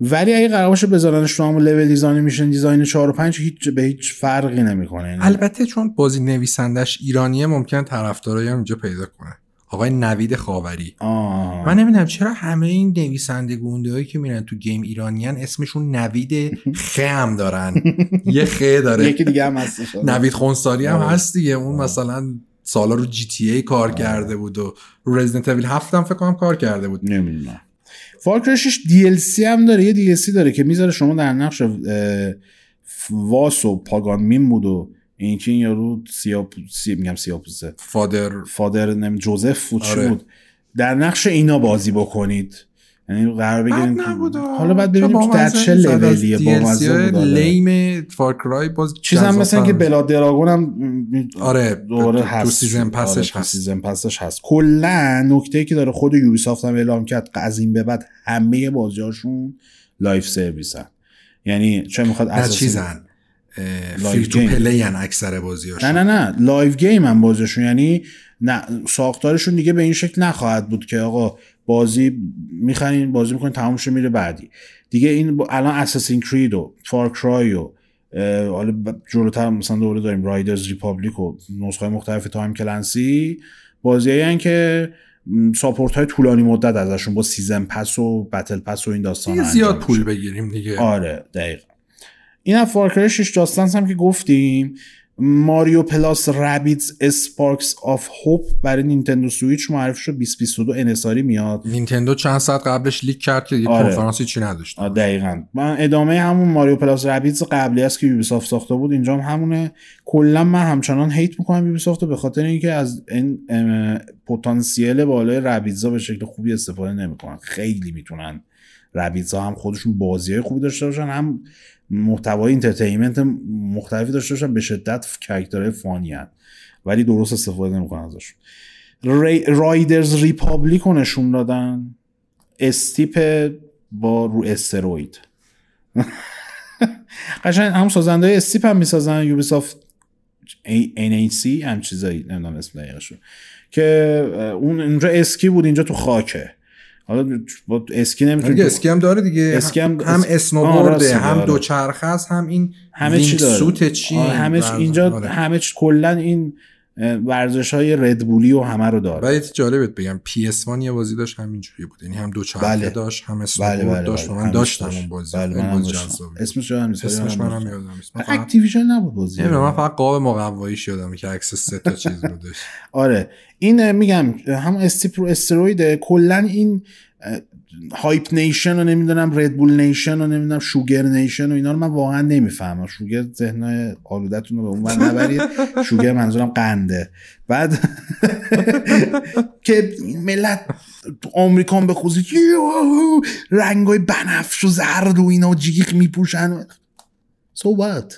ولی اگه قرار باشه بذارنش تو همون level design mission design 4 و 5 هیچ به هیچ فرقی نمی‌کنه. البته چون بازی نویسندش ایرانیه ممکن طرفدارایی هم اینجا پیدا کنه. آقای نوید خاوری. آه. من نمی‌دونم چرا همه این نویسنده گونده هایی که میرن تو گیم ایرانیان اسمشون نوید خ هم دارن. یه خ داره. یکی دیگه هم هستش. نوید خونساری هم آره. هست دیگه. اون آره. مثلا سالا رو جی تی ای کار کرده بود و رو رزیدنت اویل 7 هم فکر کنم کار کرده بود. نمی‌دونم. فارکر 6 DLC هم داره یه DLC داره که می‌ذاره شما در نقش واس و پاگان مین بود و این که این یارو سیاپوسی میگم سیاپوسه فادر فادر نم جوزف بود آره. بود؟ در نقش اینا بازی بکنید. یعنی قرار بگیریم که- حالا بعد ببینیم در چه لولیه با مزه آره. لیم فارکرای باز چیز هم مثل جذاب‌تر که میشه. بلا دراگون هم آره دوباره تو- هست تو سیزن پسش آره، تو هست. سیزن پسش هست. کلا نکته که داره خود یوبیسافت هم اعلام کرد از این به بعد همه بازیاشون لایف سرویسن. یعنی چه می‌خواد اساسی- چیزن. free to. play اکثر بازیاش نه نه نه. live game هم بازیشون یعنی نه ساختارشون دیگه به این شکل نخواهد بود که آقا بازی می‌خرین بازی می‌کنین تمام شه میره بعدی. دیگه این الان Assassin's Creed و Far Cry و اه، حالا جلوتر مثلا دوره داریم Riders Republic و نسخه مختلف Tom Clancy بازی که support های طولانی مدت ازشون با season pass و battle pass و این داستان دیگه زیاد پول بگیریم دیگه. آره دقیقا. این هم Far Cry 6 داستانس هم که گفتیم. Mario Plus Rabbids Sparks of Hope برای Nintendo Switch معرفی شد 2022 انحصاری میاد. نینتندو چند ساعت قبلش leak کرد که دیگه آره. کنفرانسی چی نداشت. دقیقا. من ادامه همون Mario Plus Rabbids قبلی است که Ubisoft ساخته بود. اینجا هم همونه. کلا من همچنان hate می‌کنم Ubisoft به خاطر اینکه از این پتانسیل بالای Rabbids ا به شکل خوبی استفاده نمی‌کنن. خیلی می‌تونن Rabbids ا هم خودشون بازی های خوبی داشته باشن هم محتوای entertainment مختلفی داشته باشن به شدت character های fun ی هن. ولی درست استفاده نمی‌کنن ازشون. Riders Republic رو نشون دادن. Steep با رو steroid. قشنگ هم سازنده Steep هم می‌سازن یوبیسافت NAC هم چیزایی نمی‌دونم اسم دقیقشو که اون اینجا اسکی بود؟ اینجا تو خاکه. حالا با اسکی نمی‌تونی دیگه اسکی هم داره دیگه اسکی هم- هم, snowboard ه هم آره. دوچرخه است هم این همه چی داره سوت چی همه ورز- اینجا آره. همه کلا این ورزش های Red Bull ی و همه رو داره ولی جالبت بگم PS One یه بازی داشت همینجوری بود یعنی هم دوچرخه بله. داشت هم بله snowboard بله داشت بله. من داشتم داشت. اون بازی بله من هم بازی. اسمش یادم نیست اسمش یادم منم نیست. یادم نیست من Activision نبود بازی نمی‌دونم من فقط قاب مقواییش یادمه که عکس سه تا چیز رو داشت آره این میگم هم Steep رو steroid کلا این hype nation رو نمی‌دونم Red Bull nation رو نمی‌دونم sugar nation و اینا رو من واقعا نمی‌فهمم. sugar ذهنای آلودتون رو به اون نبرید. sugar منظورم قنده. بعد که ملت تو آمریکا هم بخوزید رنگای بنفش و زرد و اینا جیغ میپوشن. So what?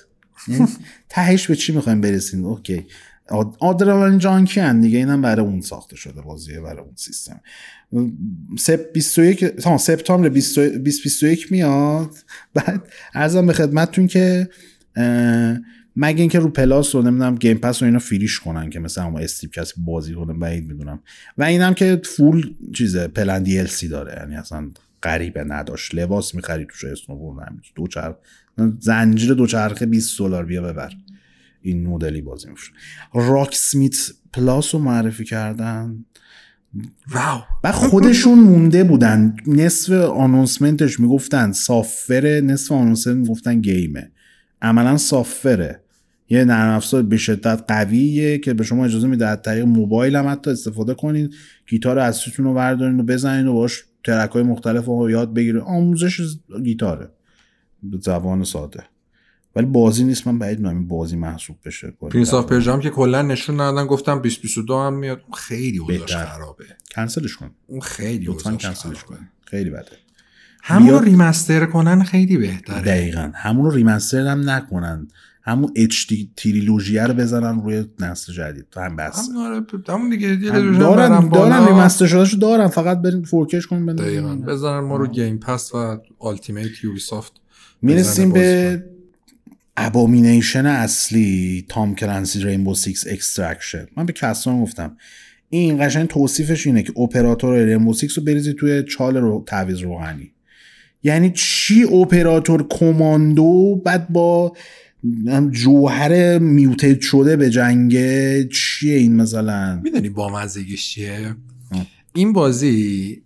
یعنی تهش به چی می‌خوایم برسیم؟ OK ad- adrenaline junkie هن دیگه اینم برای اون ساخته شده بازیه برای اون سیستم. Sep 21 ها، سپتامبر 20 2021 میاد. بعد عرضم به خدمتتون که مگه اینکه رو Plus رو نمی‌دونم Game Pass رو اینا free ش کنن که مثلا اون Steep کسی بازی کنه بعید می‌دونم. و اینم که full چیزه plan DLC داره. یعنی اصلا غریبه نداشت. لباس می‌خری توش اسنوبورد هم دو چرخ زنجیر دوچرخه 20 دلار بیا ببر. این مدلی بازی میشه راک سمیت پلاس رو معرفی کردن. واو. و خودشون مونده بودن. نصف آنونسمنتش می‌گفتن سافره نصف آنونسمنت می‌گفتن گیمه. عملا سافره. یه نرم افزار به شدت قویه که به شما اجازه میده از طریق موبایل هم حتی استفاده کنید. گیتار اصلیتون رو بردارین و بزنین و باش track های مختلف رو یاد بگیرید آموزش گیتاره. به زبان ساده. ولی بازی نیست. من بعید می‌دونم این بازی محسوب بشه. Prince of Persia م که کلا نشون ندادن گفتم 2022 هم میاد. خیلی اوضاعش. خرابه. کنسلش کن. اون خیلی لطفا کنسلش کن. خیلی بده. همون بیاد- remaster کنن خیلی بهتره. دقیقا. همون رو remaster هم نکنن. همون HD trilogy ه رو بزنن روی نسل جدید. تو هم بس. همون آره همون دیگه هم دارن. دارن ریمستر شدهشو دارن. فقط برین فورکش کنین بزنن ما رو گیم پس و آلتیمیت یوبیسافت می‌رسیم بزنه به ابامینیشن اصلی تام کلنسی رینبو سیکس اکسترکشن من به کسان گفتم این قشنگ توصیفش اینه که اپراتور رینبو سیکس رو بریزی توی چال رو تعویض روحانی. یعنی چی اپراتور کماندو بعد با جوهر میوتیت شده به جنگه چیه این مثلا؟ می‌دونی با مزگیش چیه این بازی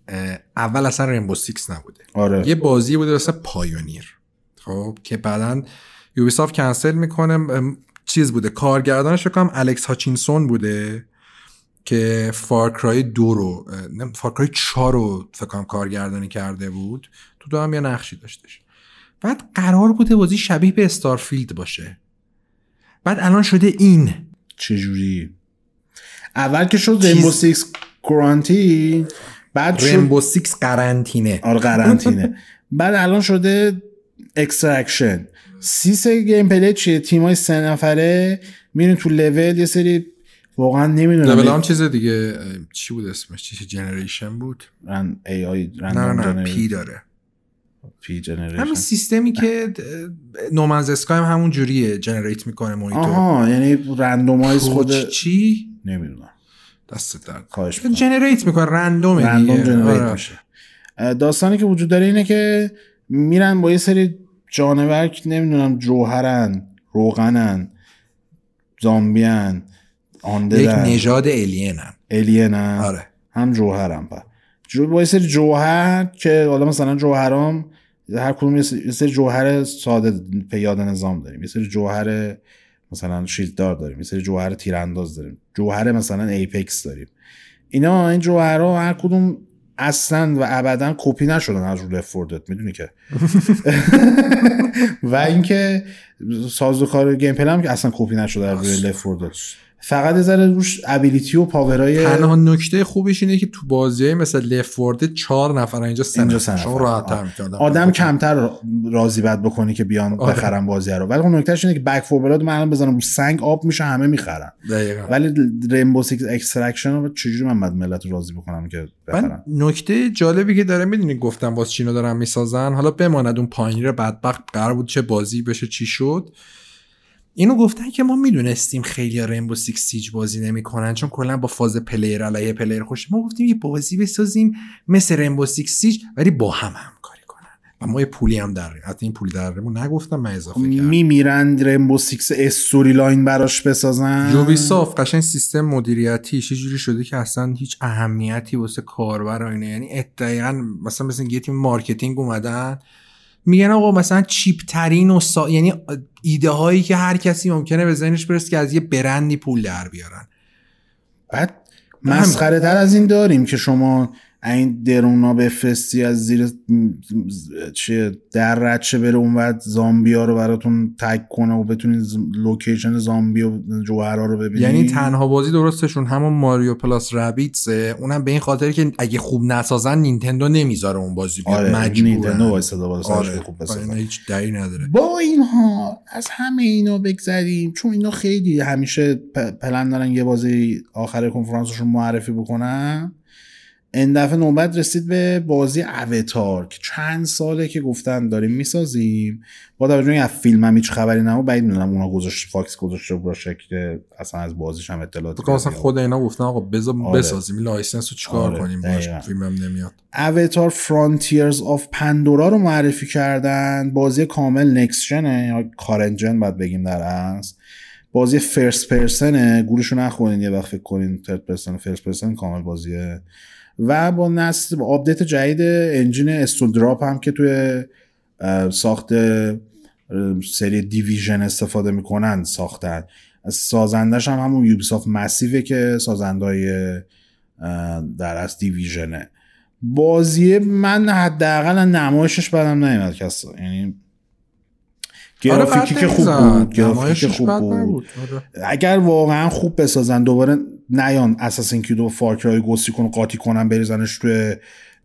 اول اصلا رینبو سیکس نبوده. آره. یه بازی بوده واسه پایونیر خب که بعدا یوبیسافت کنسل می‌کنه. چیز بوده. کارگردانش کنم الکس هاچینسون بوده که فارکرای دو رو فارکرای چهار رو فکر کنم کارگردانی کرده بود. تو دو هم یه نقشی داشتش. بعد قرار بوده بازی شبیه به Starfield باشه. بعد الان شده این. چجوری؟ اول که شد Rainbow Six Quarantine بعد Rainbow Six قرنطینه آره قرنطینه بعد الان شده Extraction سیس gameplay چیه؟ تیمای سه نفره میرین تو لول یه سری واقعا نمی‌دونم. لول هم چیز دیگه چی بود اسمش؟ چی جنریشن بود؟ رن ای آی نه نه نه پی داره. پی جنریشن همین سیستمی که نومنز اسکای هم همون جوریه جنریت می‌کنه محیطو آها یعنی رندومایز خود چی؟ نمی‌دونم. دست درد. می‌کنم. جنریت می‌کنه. رندومه رندوم دیگه. جنریت. میشه. داستانی که وجود داره اینه که میرن با یه سری جانور که نمی‌دونم جوهرن روغنن زامبیان یک آندرن نژاد الینن الینن آره. هم جوهرم با جو با یه سری جوهر که حالا مثلا جوهرام هر کدوم یه سری جوهر ساده پیاده نظام داریم. یه سری جوهر مثلا شیلد دار داریم. یه سری جوهر تیرانداز داریم. جوهر مثلا ایپکس داریم. اینا این جوهرها هر کدوم اصلا و ابدا کپی نشدن از رو لفوردت می‌دونی که؟ و اینکه سازوکار gameplay هم که اصلا کپی نشده از روی Left 4 Dead فقط ذره روش ability و power ای تنها نکته خوبش اینه که تو بازی مثل Left 4 Dead چهار نفر اینجا سه نفر. شما راحت تر می‌تونید آدم کمتر راضی بد بکنی که بیان آره. بخرن بازی رو. ولی خب نکتهش اینه که Back 4 Blood من الان بزنم رو سنگ آب میشه همه می‌خرن. دقیقا. ولی Rainbow Six Extraction رو چجوری من بعد ملت رو راضی بکنم که من بخرن؟ نکته جالبی که داره می‌دونی گفتم باز چینو دارن می‌سازن؟ حالا بماند اون پایینی بدبخت قرار بود چه بازی بشه چی شد؟ اینو گفتن که ما می‌دونستیم خیلی Rainbow Six Siege بازی نمی‌کنن چون کلا با فاز player علیه player خوش ما گفتیم یه بازی بسازیم مثل Rainbow Six Siege ولی با هم همکاری کنن. و ما یه پولی هم در حتی این پولی درمون نگفتم من اضافه کردم. میمیرن Rainbow Six storyline براش بسازن؟ Ubisoft قشنگ سیستم مدیریتی چه جوری شده که اصلا هیچ اهمیتی واسه کاربر اینه. یعنی دقیقا مثلا مثل یه تیم marketing اومدن میگن آقا مثلا cheap ترین و سا... یعنی ایده هایی که هر کسی ممکنه به ذهنش برسه که از یه برندی پول در بیارن. بعد مسخره تر از این داریم که شما این drone ا بفرستی از زیر چیه دریچه بره اون وقت زامبیا رو براتون tag کنه و بتونید location زامبی و جوهرها رو ببینید یعنی تنها بازی درستشون همون Mario plus Rabbids ه اونم به این خاطر که اگه خوب نسازن نینتندو نمی‌ذاره اون بازی بیاد. آره مجبورن. نینتندو آره خوب بسازن. هیچ نداره. با اینها از همه اینا بگذریم چون اینا خیلی همیشه پلن دارن یه بازی آخر کنفرانسشون معرفی بکنن. این دفعه نوبت رسید به بازی Avatar که چند ساله که گفتن داریم می‌سازیم. با توجه از فیلم هم هیچ خبری نبود بعید می‌دونم اونا گذاشت Fox گذاشته باشه که اصلا از بازیش هم اطلاعاتی بکنم اصلا. خود اینا گفتن آقا بذار آره. بسازیم این license رو چیکار آره، کنیم؟ باش. فیلمم نمیاد. Avatar Frontiers of Pandora رو معرفی کردن. بازی کامل next gen ه یا current gen باید بگیم در اصل بازی first person ه گورشو نخونین یه وقت فکر کنین third person first person کامل بازیه. و با نسل با آپدیت جدید engine Snowdrop هم که توی ساخت سری Division استفاده می‌کنن ساختن. از سازندش هم همون Ubisoft Massive ه که سازندای در از دیویژنه. بازی من حداقل نمایشش بدم نمیاد کسا یعنی گرافیکی که خوب بود گرافیکی که خوب بود. اگر واقعا خوب بسازن دوباره نیان اساسین کید و فارکرای گوسی کن قاطی کنن بریزنش توی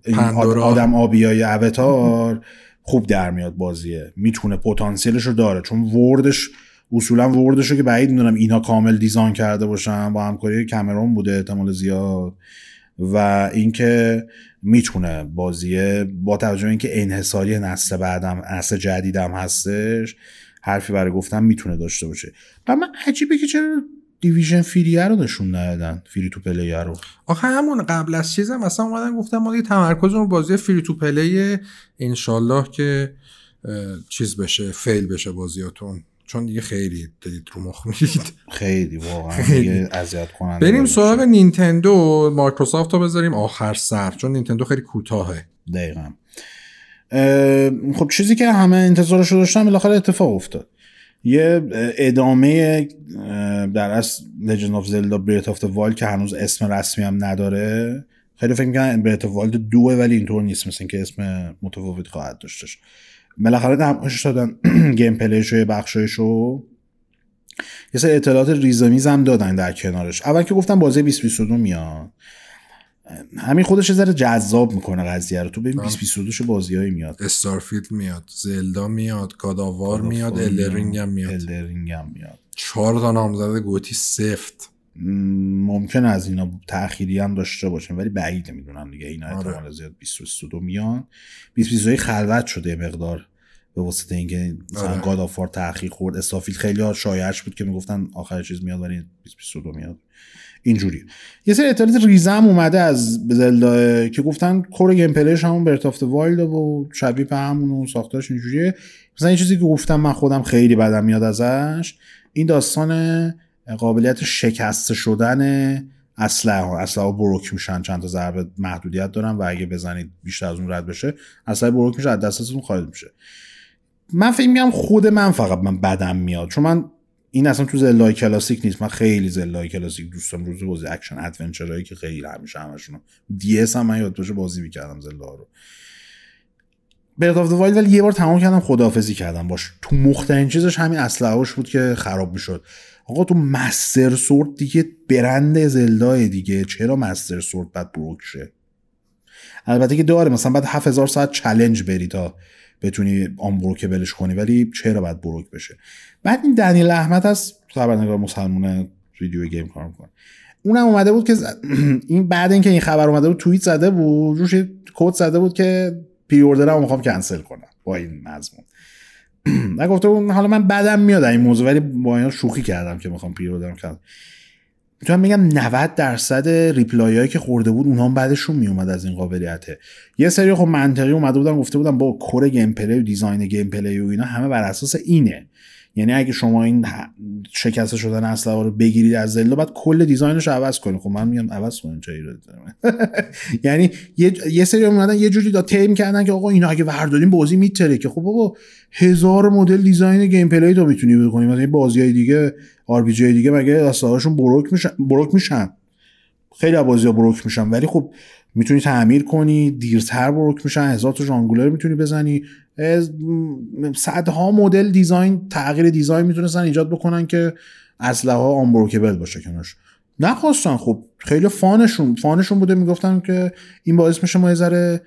این. آدم آبیای اوتار خوب در میاد بازیه. می‌تونه پتانسیلش رو داره. چون وردش اصولا وردش رو که بعید می‌دونم اینا کامل دیزاین کرده باشن با همکاری کامرون بوده احتمال زیاد. و اینکه می‌تونه بازیه با توجه به اینکه انحصاری نسل بعدم نسل جدیدم هستش حرفی برای گفتن می‌تونه داشته باشه. و من عجیبه که چرا Division free ه رو نشون ندادن free to play ه رو. آخه همون قبل از چیزم مثلا اومدن گفتن ما دیگه تمرکز رو بازی free to play انشالله که چیز بشه fail بشه بازیاتون. چون دیگه خیلی دارید رو مخ میرید خیلی واقعا اذیت کننده بریم. سراغ Nintendo Microsoft رو بذاریم. آخر سر چون نینتندو خیلی کوتاهه. دقیقا. خب چیزی که همه انتظارش رو داشتن بالاخره اتفاق افتاد. یه ادامه در اصل Legend of Zelda Breath of the Wild که هنوز اسم رسمی هم نداره. خیلی فکر می‌کنن Breath of Wild دوه ولی اینطور نیست مثل که اسم متفاوت خواهد داشتش بالاخره نمایش دادن گیم پلیش و بخشایش رو. یه سری اطلاعات ریزامیز هم دادن در کنارش. اول که گفتم بازی 2022 میاد. همین خودش یه ذره جذاب می‌کنه قضیه رو. تو ببین 2022 چه بازیایی میاد. Starfield میاد Zelda میاد God of War میاد Elden Ring هم میاد. Elden Ring هم میاد. چهار تا نامزد GOTY سفت. ممکن از اینا تأخیری هم داشته باشن ولی بعید می‌دونم دیگه. اینا آره. احتمال زیاد 2022 میان. 2022 خلوت شده مقدار به واسطه اینکه مثلا آره. God of War تاخیر خورد. Starfield خیلی شایعش بود که می‌گفتن آخر چیز میاد ولی 2022 میاد. اینجوری. یه سری اطلاعات ریزم اومده از Zelda که گفتن core gameplay ش همون Breath of the Wild و شبیه به همون و ساختاش اینجوریه. مثلا این چیزی که گفتم من خودم خیلی بدم میاد ازش این داستان قابلیت شکسته شدن اسلحه ها. اسلحه broke میشن چند تا ضربه محدودیت دارن و اگه بزنید بیشتر از اون رد بشه اسلحه broke میشه از دستتون خارج میشه. من فکر میگم خود من فقط من بدم میاد. چون من این اصلا تو زلای کلاسیک نیست. من خیلی زلای کلاسیک دوستم روز بازی اکشن ادونچرایی که خیلی همیشه همشون دی اس هم من یاد باشه بازی می‌کردم زلا رو. برد آف وایلد ولی یه بار تمام کردم خداحافظی کردم. باش تو مخترین چیزش همین اسلحه‌اش بود که خراب می‌شد. آقا تو مستر سورد دیگه برند زلدای دیگه. چرا مستر سورد بعد بروک شه؟ البته که داره. مثلا بعد 7000 ساعت چلنج بری تا بتونی unbreakable ش کنی ولی چرا باید broke بشه؟ بعد این دنیل احمد از خبرنگار مسلمون video game کار می‌کنه. اونم اومده بود که این بعد اینکه این خبر اومده بود توییت زده بود روش quote زده بود که pre-order مو می‌خوام کنسل کنم با این مضمون. من گفته بود حالا من بدم میاد این موضوع ولی با اینا شوخی کردم که می‌خوام pre-order م کنم می‌تونم بگم 90 درصد reply هایی که خورده بود اونها هم بعدشون میومد از این قابلیته یه سری خب منطقی اومده بودن گفته بودن با core gameplay و design gameplay و اینا همه بر اساس اینه. یعنی اگه شما این شکسته شدن اسلحه رو بگیرید از Zelda بعد کل design ش رو عوض کنید. خب من میگم عوض کنید چه ایرادی داره؟ یعنی یه, سری اومدن یه جوری دا تیم کردن که آقا اینا اگه ورداریم بازی میترکه. خب بابا هزار مدل design gameplay تو می‌تونی بکنی. مثلا بازی های دیگه RPG دیگه مگه اسلحه‌هاشون broke میشن broke میشن. خیلی از بازی ها broke میشن. ولی خب می‌تونی تعمیر کنی دیرتر broke میشن هزار تا ژانگولر می‌تونی بزنی. صدها مدل design تغییر design می‌تونستن ایجاد بکنن که اسلحه ها unbreakable باشه کنارش. نخواستن. خب خیلی fan شون fan شون بوده می‌گفتن که این باعث میشه ما یه ذره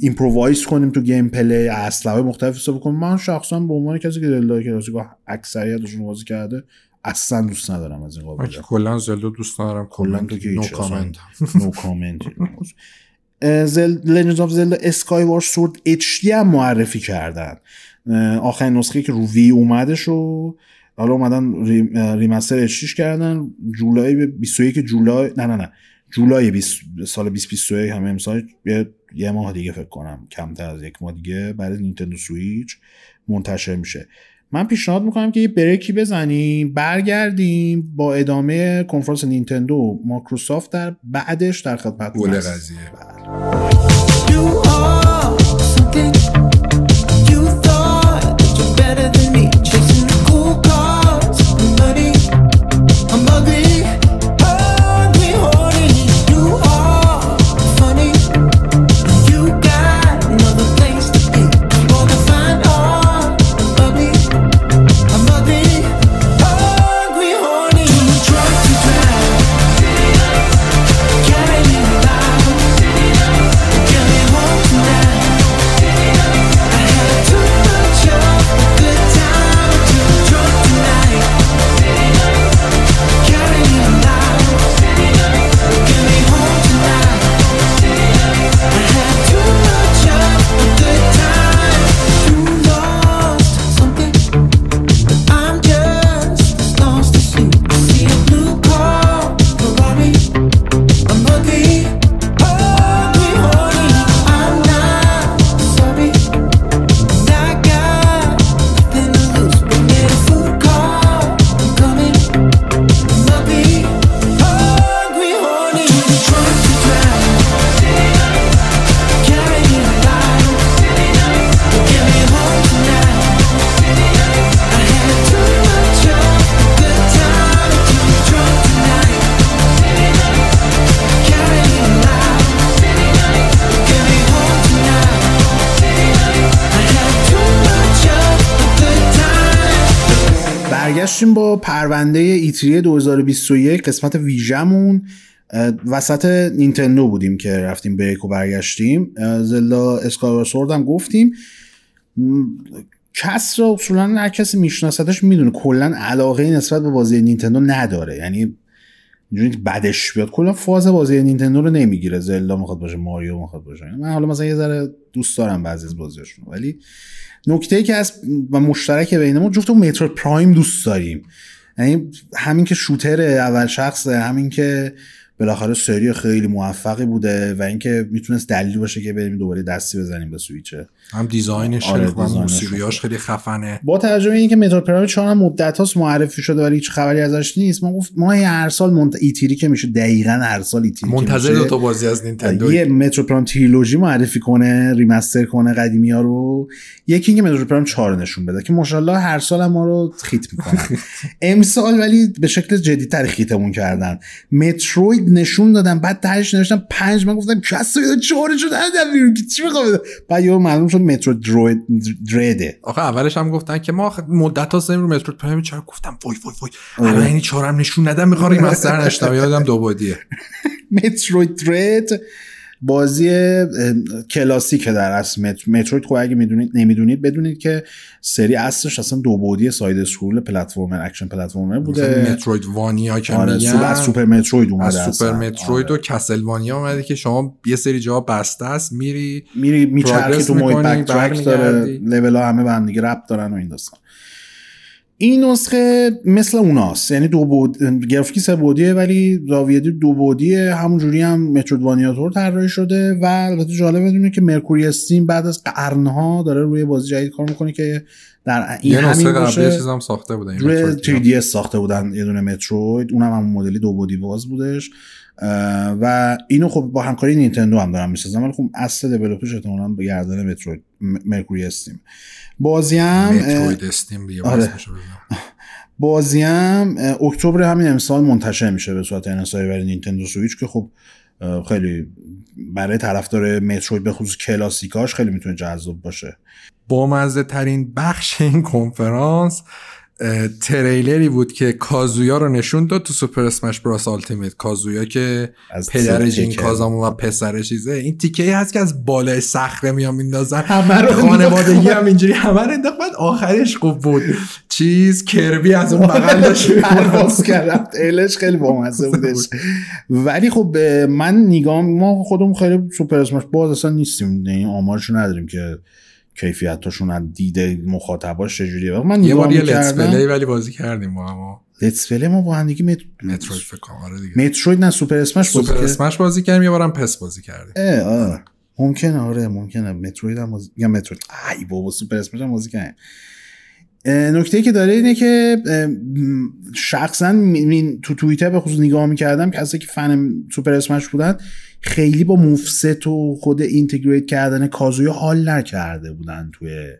improvise کنیم تو gameplay اسلحه مختلف استفاده کنیم. من شخصا به عنوان کسی که Zelda های کلاسیک اکثریتشون بازی کرده اصلا دوست ندارم از این که کلا Zelda دوست ندارم کلا تو که no comment no comment The Legend of Zelda Skyward Sword HD هم معرفی کردن. آخرین نسخه که رو Wii اومدش رو حالا اومدن remaster HD کردن. جولای به 21 جولای نه نه نه. جولای 20 سال 2021 همه امسال یه, یه ماه دیگه فکر کنم. کمتر از یک ماه دیگه برای Nintendo Switch منتشر میشه. من پیشنهاد می‌کنم که یه بریکی بزنیم برگردیم با ادامه کنفرانس نینتندو و مایکروسافت در بعدش در خدمت گل هست. برگشتیم با پرونده ایتری 2021 قسمت ویژمون وسط نینتندو بودیم که رفتیم بریک و برگشتیم. اسکاور سورد هم گفتیم. کس را اصولا هر کسی میشناستش می‌دونه. کلا علاقه نسبت به بازی نینتندو نداره. یعنی اینجوری بدش بیاد کلا فاز بازی نینتندو رو نمی‌گیره. زلدا می‌خواد باشه ماریو می‌خواد باشه. من حالا مثلا یه ذره دوست دارم بعضی از بازیاشون ولی نکته ای که از و مشترک بین ما جفت Metroid Prime دوست داریم. یعنی همین که shooter اول شخصه همین که بالاخره سری خیلی موفقی بوده و اینکه می‌تونست دلیل باشه که بریم دوباره دستی بزنیم به سویچه. هم design ش آره، خیلی خوبه هم design ش موسیقیاش خیلی خفنه. با توجه به اینکه Metroid Prime 4 هم مدت هاست معرفی شده ولی هیچ خبری ازش نیست ما گفت ما هر سال منت... E3 ی که میشه دقیقا هر سال E3 ی که منتظر دو تا بازی از نینتندو یه مترو پرایم تریلوژی معرفی کنه ریمستر کنه قدیمی ها رو. یکی اینکه مترو پرایم 4 نشون بده که ماشاءالله هر سال هم ما رو خیت می‌کنن. امسال ولی به شکل جدیدتر خیتمون کردن. متروید نشون دادن بعد تهش نوشتن پنج من گفتم کسا چهارشو ندادم بیرون. که چی می‌خوام بعد یه معلوم شد مترو دروید درده آخه اولش هم گفتن که ما مدت ها رو مترو پرایم چرا گفتم وای وای وای. آره. الان یعنی چهارم نشون ندم می‌خوام ریمستر نشتم. یادم دو بودیه Metroid Dread بازی کلاسیکه در اصل Met- Metroid خب اگه می‌دونید نمی‌دونید بدونید که سری اصلش اصلا دو بعدی side scroll platformer action platformer بوده Metroid vania که آره از Super Metroid اومده از سوپر اصلا. Metroid آره. و Castlevania اومده که شما یه سری جا بسته است میری میری میچرخی تو محیط back داره. لول ها همه به هم دیگه ربط دارن و این داستان این نسخه مثل اوناست. یعنی دو بود گرافیکی سه بعدیه ولی زاویه دو بعدیه همون جوری هم مترودوانیا طور طراحی شده و البته جالب بدونه که مرکوری استیم بعد از قرنها داره روی بازی جدید کار می‌کنه که در این یه نسخه همین قبلی چیز هم ساخته بودن روی متروید 3DS ساخته بودن یه دونه متروید. اونم همون مدلی دو بودی باز بودش. و اینو خب با همکاری نینتندو هم دارن می‌سازن ولی خب اصل دیولپرش احتمالاً به گردن متروید مرکوری استیم بازی هم متروید استیم آره. بازی هم اکتبر همین امسال منتشر میشه به صورت انحصاری برای Nintendo Switch که خب خیلی برای طرفدار Metroid به خصوص کلاسیکاش خیلی می‌تونه جذاب باشه. بامزه ترین بخش این کنفرانس تریلری بود که کازویا رو نشون داد تو Super Smash Bros Ultimate. کازویا که پدر. جین کازاما و پسر چیزه. این تیکه ای هست که از بالای صخره میان میندازن. همه رو خانوادگی هم اینجوری همه رو انداخت. بعد آخرش خوب بود. چیز کربی از اون بغل داشت. پرواز کردم. تریلرش خیلی بامزه بودش. ولی خب من نگاه ما خودمون خیلی Super Smash باز اصلا نیستیم. یعنی آمارشو نداریم که کیفیتاشون از دید مخاطباش چجوریه من یه بار یه let's play ولی بازی کردیم با هم let's play ما با هم دیگه مت... Metroid فکر کنم آره دیگه Metroid نه Super Smash بازی سوپر کرد. Smash بازی کردیم یه بارم پس بازی کردیم اه آه. ممکنه آره ممکنه Metroid هم بازی یا Metroid ای بابا Super Smash هم بازی کردیم نکته که داره اینه که شخصا می- می- تو توییتر به خصوص نگاه می‌کردم کسی که fan Super Smash بودن خیلی با move set و خود integrate کردن کازویا حال نکرده بودن توی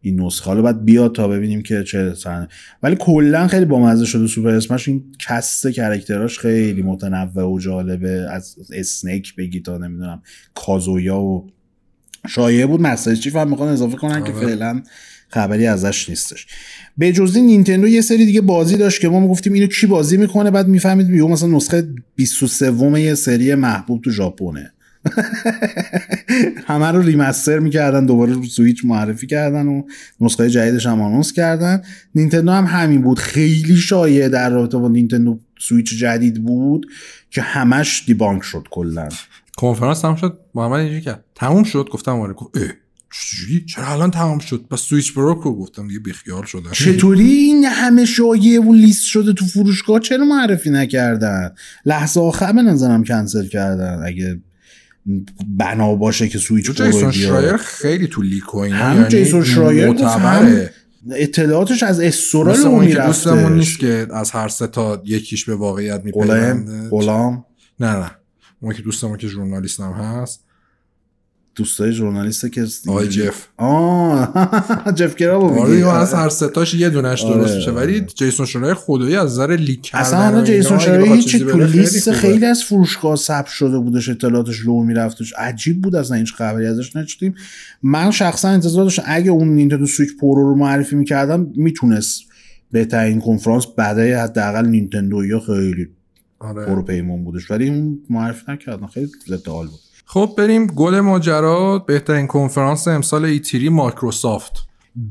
این نسخه. حالا باید بیاد تا ببینیم که چه صحنه ولی کلا خیلی بامزه شده Super Smash. این cast character اش خیلی متنوع و جالبه. از اسنیک بگی تا نمی‌دونم کازویا و شایعه بود. مستر چیف هم می‌خوان اضافه کنن که آره. فعلا خبری ازش نیستش. به جز نینتندو یه سری دیگه بازی داشت که ما می‌گفتیم اینو کی بازی می‌کنه؟ بعد می‌فهمید یهو مثلا نسخه 23 یه سری محبوب تو ژاپنه. همه رو remaster می‌کردن دوباره رو سویچ معرفی کردن و نسخه جدیدش هم announce کردن. نینتندو هم همین بود. خیلی شایعه در رابطه با نینتندو سویچ جدید بود که همش دیبانک شد کلا. کنفرانس تموم شد. محمد اینجوری کرد. تموم شد؟ گفتم آره. چجوری؟ چرا الان تمام شد؟ بس سویچ برو کو گفتم دیگه بیخیال شدم. چطوری این همه شایعه و لیست شده تو فروشگاه؟ چرا معرفی نکردن؟ لحظه آخر به نظرم کنسل کردن. اگه بنا باشه که سویچ جیسون برو شرایر خیلی تو لیک و اینا هم یعنی جیسون شرایر معتبره. اطلاعاتش از استورا مثل رو اون که دوستمون نیست که از هر سه تا یکیش به واقعیت میپیونده غلام نه نه. اون که دوستمون که ژورنالیست هم هست. دوستای ژورنالیست که آقای جف. آه. جف کرابو آره از هر سه تاش یه دونش آره، درست میشه. ولی آره. جیسون شرایر خدایی از نظر leak کردن اصلا حالا و جیسون هیچی چیزی تو لیست. خیلی از فروشگاه ثبت شده بودش اطلاعاتش لو میرفتش. عجیب بود اصلا هیچ خبری ازش نشدیم. من شخصا انتظار داشتم اگه اون نینتندو Switch Pro رو معرفی می‌کردم می‌تونست بهترین کنفرانس بعدای حداقل نینتندو یا خیلی آره. برو برگردون بودش. ولی اون معرفی نکردن خیلی ضد بود. خب بریم گل ماجرا بهترین کنفرانس امسال E3 مایکروسافت.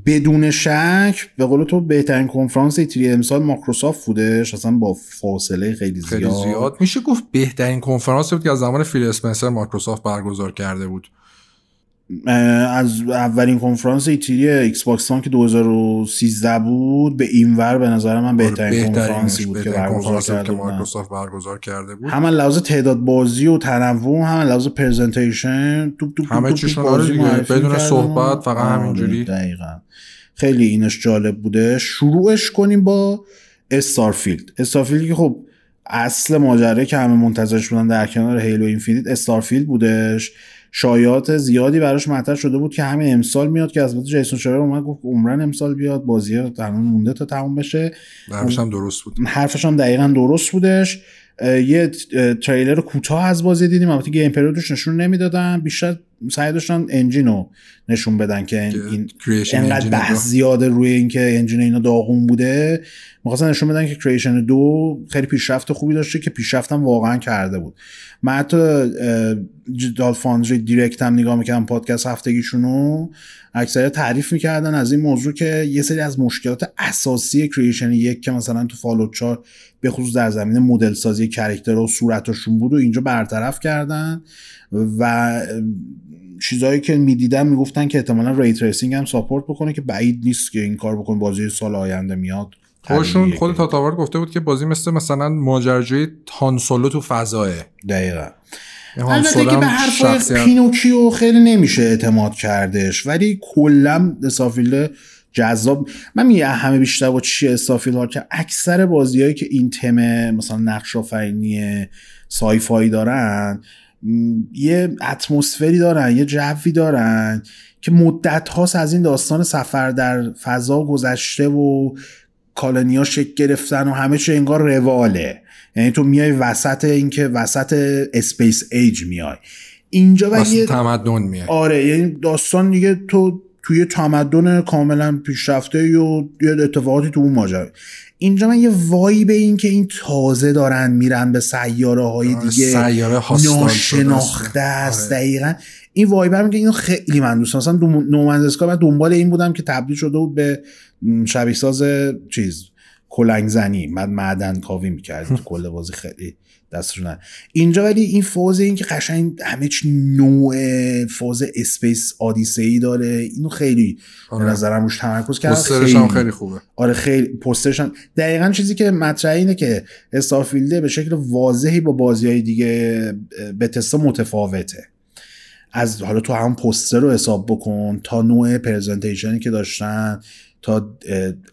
بدون شک به قول تو بهترین کنفرانس E3 امسال مایکروسافت بودش. اصلا با فاصله خیلی زیاد, خیلی زیاد. میشه گفت بهترین کنفرانس بود که از زمان فیل اسپنسر مایکروسافت برگزار کرده بود. از اولین کنفرانس E3 ایکس باکس که 2013 بود به اینور به نظر من بهترین کنفرانسی بود که برگزار که کرده بودن مایکروسافت برگزار کرده بود. هم لحاظ تعداد بازی و تنوع هم لحاظ presentation توپ توپ همه چیشون آره بازی بدون. صحبت، فقط آره، همینجوری. دقیقا. خیلی اینش جالب بوده. شروعش کنیم با Starfield. Starfield که خب اصل ماجرا که همه منتظرش بودن در کنار Halo Infinite Starfield بودش. شایعات زیادی براش مطرح شده بود که همه امسال میاد که البته جیسون شایر اومد گفت عمرن امسال بیاد بازی هنوز مونده تا تموم بشه. درش هم درست بود. حرفش هم دقیقا درست بودش. یه تریلر کوتاه از بازی دیدیم البته گیم پریودش نشون نمی‌دادن. بیشتر سعی داشتن انجین رو نشون بدن که این انقدر بحث. زیاده روی اینکه انجین اینا داغون بوده می‌خواستن نشون بدن که کریشن دو خیلی پیشرفت خوبی داشته که پیشرفتم واقعا کرده بود من حتی دال فاندری دیرکت هم نگاه می‌کردم پادکست هفتگیشونو اکثر تعریف می‌کردن از این موضوع که یه سری از مشکلات اساسی Creation Engine که مثلا تو Fallout 4 به خصوص در زمینه مدل سازی character و صورتشون بود و اینجا برطرف کردن و چیزهایی که می‌دیدن می‌گفتن که احتمالا ray tracing هم support بکنه که بعید نیست که این کار بکن بازی سال آینده میاد. خودشون خود تاد هاوارد گفته بود که بازی مثل مثلا ماجراجوی هان سولو تو فضاه دقیقا. هان البته که به شخصیت- پینوکیو خیلی نمیشه اعتماد کردش. ولی کلا Starfield جذاب من میگم همه بیشتر با چی Starfield ها که اکثر بازیهایی که این تم مثلا نقش آفرینی sci-fi دارن یه اتمسفری دارن یه جوی دارن که مدت هاست از این داستان سفر در فضا گذشته و colony ا شکل گرفتن و همه چی انگار رواله. یعنی تو میای وسط اینکه وسط space age میای. اینجا و یه تمدن میاد آره یعنی داستان دیگه تو توی تمدن کاملا پیشرفته و یه اتفاقاتی تو اون ماجرا. اینجا من یه به این که این تازه دارن میرن به سیاره های دیگه سیاره ناشناخته است آره. دقیقا این vibe رو میگه اینو خیلی من دوست. مثلا No Man's Sky من دنبال این بودم که تبدیل شده بود به شبیه ساز چیز کلنگ زنی من معدن کاوی می‌کرد تو کل بازی خیلی دستشون نه. اینجا ولی این فاز این که قشنگ همه چی نوع فاز Space Odyssey داره اینو خیلی به آره. نظرم روش تمرکز کردن پوسترش هم خیلی خوبه. آره خیلی. پسترش هم دقیقا چیزی که مطرح اینه که Starfield ه به شکل واضحی با بازی های دیگه Bethesda متفاوته. از حالا تو هم پستر رو حساب بکن تا نوع presentation ی که داشتن تا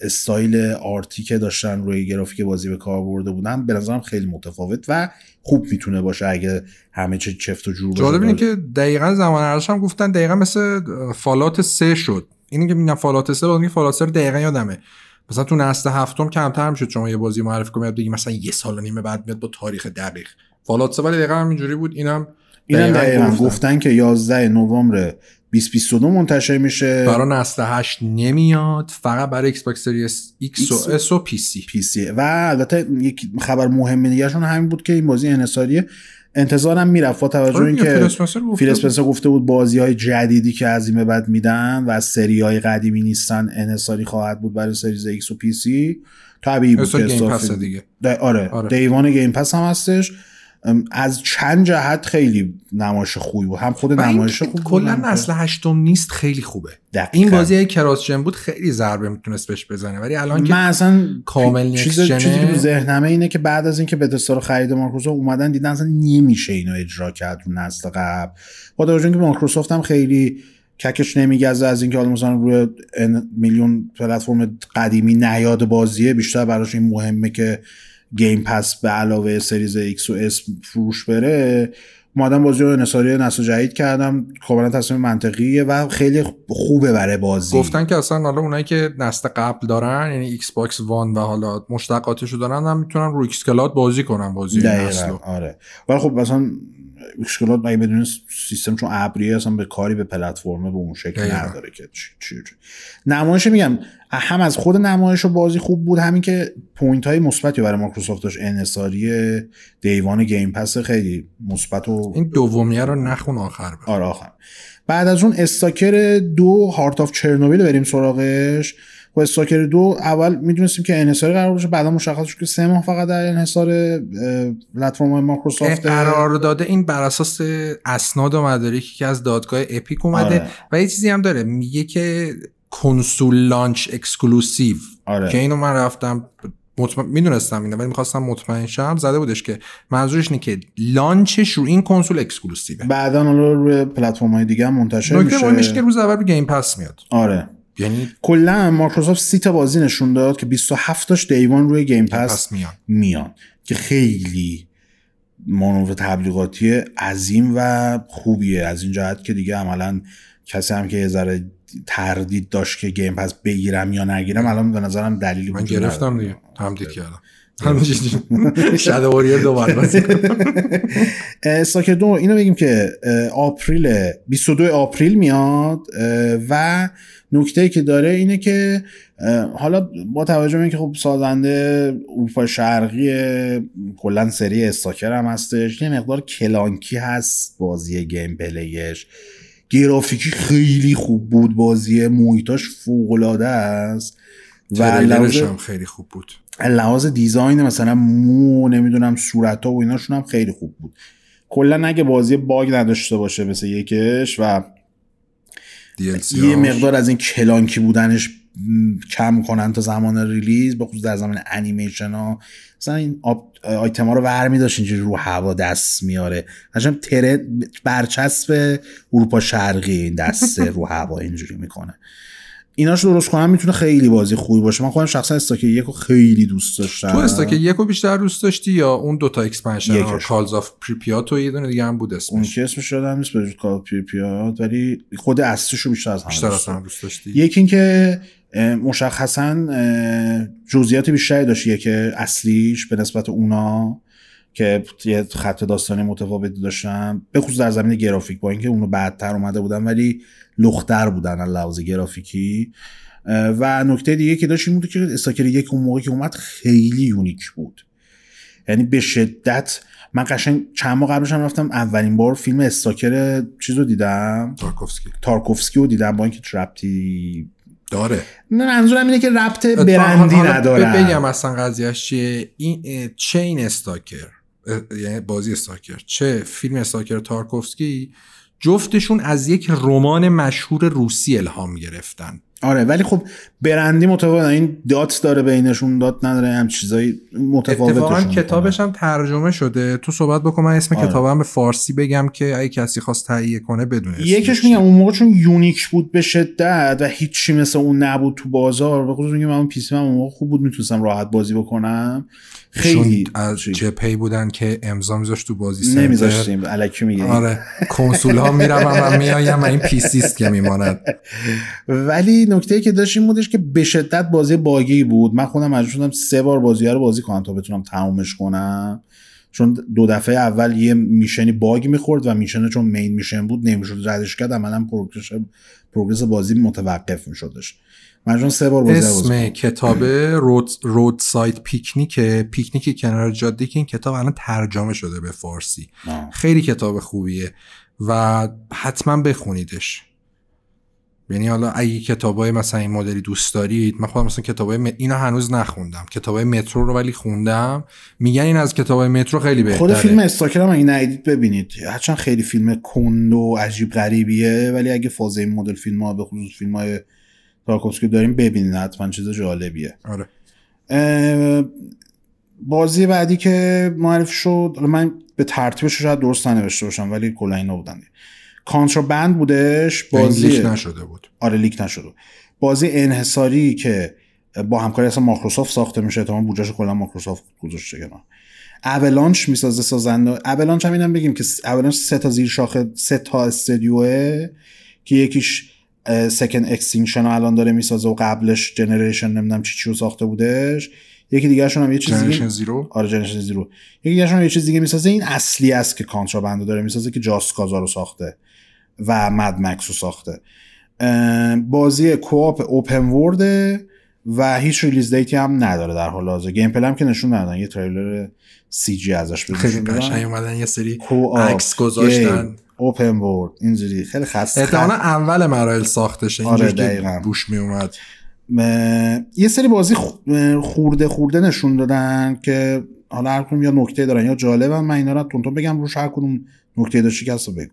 استایل art ی که داشتن روی گرافیک بازی به کار برده بودن به نظرم خیلی متفاوت و خوب می‌تونه باشه اگه همه چه چفت و جور. جالب اینه که دقیقا زمان ارزش هم گفتن دقیقا مثل Fallout سه شد اینی که میگن Fallout سه بود Fallout سه رو دقیقا یادمه مثلا تو نسل هفتم کمتر می‌شد شما یه بازی معرفی کنید بگی مثلا یه سال و نیمه بعد میاد با تاریخ دقیق Fallout سه ولی دقیقا همینجوری بود اینم اینم دقیقا گفتن. گفتن که 11 نوامبر 2022 منتشر میشه. برای نسل 8 نمیاد فقط برای Xbox Series X و S و PC. PC. و البته یک خبر مهم دیگهشون همین بود که این بازی انحصاریه انتظارم می‌رفت با توجه آره اینکه فیل اسپنسر گفته بود. بازی های جدیدی که از این به بعد میدن و از سری های قدیمی نیستن انحصاری خواهد بود برای Series X و PC. طبیعی بود که دیگه. آره, آره. day one Game Pass هم هستش. از چند جهت خیلی نمایش خوبی بود هم خود نمایش که خوب بود، کلا نسل هشتم نیست خیلی خوبه دقیقاً. این بازی کراس جن بود خیلی ضربه می‌تونست بهش بزنه ولی الان که من اصلا کامل چیز نکست چیزی که جنه. تو ذهنمه اینه که بعد از اینکه بتستا رو خرید مایکروسافت اومدن دیدن اصلا نمیشه اینو اجرا کرد رو نسل قبل با توجه اینکه مایکروسافت هم خیلی ککش نمیگزه از اینکه حالا مثلا روی میلیون پلتفرم قدیمی نیاد بازیه بیشتر براش این مهمه که Game Pass به علاوه Series X و S فروش بره اومدن بازی رو انحصاری نسل جدید کردن. کاملا تصمیم منطقیه و خیلی خوبه برای بازی. گفتن که اصلا حالا اونایی که نسل قبل دارن یعنی Xbox One و حالا مشتقاتشو دارن هم می‌تونن رو xCloud بازی کنن بازی این نسل دقیقا رو. آره. ولی خب مثلا xCloud اگه بدون سیستم چون ابریه اصلا به کاری به پلتفرم به اون شکل. نداره که چی. نمایش میگم هم از خود نمایش و بازی خوب بود همین که point های مثبتی برای مایکروسافت داشت انحصاری day one Game Pass خیلی مثبت و این دومیه رو نخون آخر بر آره آخر بعد از اون Stalker دو Heart of Chernobyl بریم سراغش و Stalker دو اول می‌دونستیم که انحصاری قرار باشه بعدا مشخص شد که سه ماه فقط در انحصار پلتفرم های مایکروسافت قرار داده این بر اساس اسناد و مدارکی که از دادگاه Epic اومده آره. و یه چیزی هم داره میگه که console launch exclusive. آره. که اینو من رفتم مطمئن می‌دونستم اینو ولی می‌خواستم مطمئن شم زده بودش که منظورش اینه که launch ش رو این کنسول exclusive ه. بعدا حالا روی پلتفرم های دیگه هم منتشر نکته مهمش میشه که روز اول رو Game Pass میاد. آره. یعنی کلا مایکروسافت سی تا بازی نشون داد که 27 تاش day one روی Game Pass پس میاد میان. که خیلی مانور تبلیغاتی عظیم و خوبیه. از این جهت که دیگه عملا کسی هم که یه ذره تردید داشت که گیم پس بگیرم یا نگیرم الان به نظرم دلیلی من گرفتم. دیگه تمدید کردم. شده واریر دوباره بازی. استاکر دو اینو بگیم که آپریل 22 آپریل میاد و نکته که داره اینه که حالا با توجه به اینکه خب سازنده اروپا شرقی کلا سری Stalker هم هستش یه مقدار clunky هست بازی gameplay ش. گرافیکی خیلی خوب بود بازی محیطاش فوق العاده است. و هم خیلی خوب بود. لحاظ design مثلا مو نمی‌دونم صورت ها و ایناشون هم خیلی خوب بود. کلا اگه بازی باگ نداشته باشه مثل یکش و یه. مقدار از این clunky بودنش کم کنن تا زمان release به خصوص در زمان انیمیشن ها. مثلا این آیتم ها رو ور داشت اینجوری رو هوا دست میاره قشنگ تره برچسب اروپا شرقی این دسته رو هوا اینجوری می‌کنه. ایناش درست کنم می‌تونه خیلی بازی خوبی باشه. من خودم شخصا Stalker یک رو خیلی دوست داشتم. تو استاک یک رو بیشتر دوست داشتی یا اون دوتا expansion. Call of Pripyat و یه دونه دیگه هم بود اون اسمش که اسمش یادم نیست به کار پیاد ولی خود اصلیش رو بیشتر از همه بیشتر دوست. هم دوست داشتی. یکی اینکه مشخصا جزئیات بیشتری داشت. که اصلیش به نسبت اونا. که یه خط داستانی متفاوتی داشتن. به خصوص در زمین گرافیک با اینکه اونو بعدتر اومده بودن ولی لختر بودن از لحاظ گرافیکی. و نکته دیگه که داشت این بود که استاکر یک اون موقع که اومد خیلی یونیک بود. یعنی به شدت من قشنگ چند ماه قبلش هم رفتم اولین بار فیلم استاکر چیز رو دیدم. تارکوفسکی. تارکوفسکی رو دیدم با اینکه ربطی داره. نه منظورم اینه که ربط برندی نداره بگم اصلا قضیهش چیه. این این استاکر. یعنی بازی استاکر. چه فیلم استاکر تارکوفسکی؟ جفتشون از یک رمان مشهور روسی الهام گرفتن. آره ولی خب برندی متفاوت این دات داره بینشون دات نداره هم چیزایی متفاوتشون اتفاقا. کتابش هم ترجمه شده تو صحبت بکن من اسم آره. کتابم به فارسی بگم که اگه کسی خواست تهیه کنه بدونه یکیش. میگم اون موقع چون یونیک بود به شدت و هیچی مثل اون نبود تو بازار به خصوص میگم من پیسی من اون موقع خوب بود می‌تونستم راحت بازی بکنم خیلی از؟ جپی بودن که امضا میذاشت تو بازی سنتر نمیذاشتیم الکی میگه آره کنسول ها میرم و میایم این پیسیست که میماند ولی نکته که داشت این بودش که به شدت بازی باگی بود. من خودم مجبور شدم سه بار بازی رو بازی کنم تا بتونم تمومش کنم. چون دو دفعه اول یه میشنی باگ می‌خورد و میشنه چون مین میشن بود نمی‌شد. ردش کرد عملا پروگرس پروگرس بازی متوقف میشدش. من چون سه بار بازی اسم کتاب رود, رود سایت پیکنیک پیکنیک کنار جاده که این کتاب الان ترجمه شده به فارسی. کنم. خیلی کتاب خوبیه و حتما بخونیدش. یعنی حالا اگه کتابای مثلا این مدلی دوست دارید من خودم مثلا کتابای م... اینو هنوز نخوندم. کتابای مترو رو ولی خوندم. میگن این از کتابای مترو خیلی بهتره. خود فیلم استاکر هم اگه ندیدید ببینید. هرچند خیلی فیلم کند و عجیب غریبیه ولی اگه فاز این مدل فیلم ها به خصوص فیلم های تارکوفسکی داریم ببینید حتما چیز جالبیه. آره. بازی بعدی که معرفی شد من به ترتیبش شاید درست ننوشته باشم ولی کلا اینا بودن. کانترابند بودش؟ بازی بازی نشده بود. آره لیک نشده. بازی انحصاری که با همکاری اصلا مایکروسافت ساخته میشه تمام بودجهش کلا مایکروسافت گذاشته کنار. Avalanche می‌سازه سازنده Avalanche هم اینم بگیم که Avalanche سه تا زیر شاخه سه تا studio ه که یکیش Second Extinction الان داره می‌سازه و قبلش Generation نمی‌دونم چی چی رو ساخته بودش. یکی دیگه هم یه چیز دیگه Zero آره Generation Zero یکی دیگه هم یه چیز دیگه می‌سازه. این اصلی است که Contraband داره می‌سازه که Just Cause ا رو ساخته. و Mad Max رو ساخته. بازی co-op open world ه و هیچ release date ی هم نداره در حال حاضر. gameplay هم که نشون ندادن. یه تریلر CG ازش خیلی. قشنگ اومدن یه سری عکس گذاشتن. open world اینجوری. خیلی خسته. احتمالا اول مراحل ساختشه. آره، اینجوری که دقیقاً. بوش می اومد م- یه سری بازی خ- خورده خورده نشون دادن که حالا هر کدوم یا نکته دارن. یا جالبن من اینا رو تونتون بگم روش هر کدوم نکته داشتی که بگو.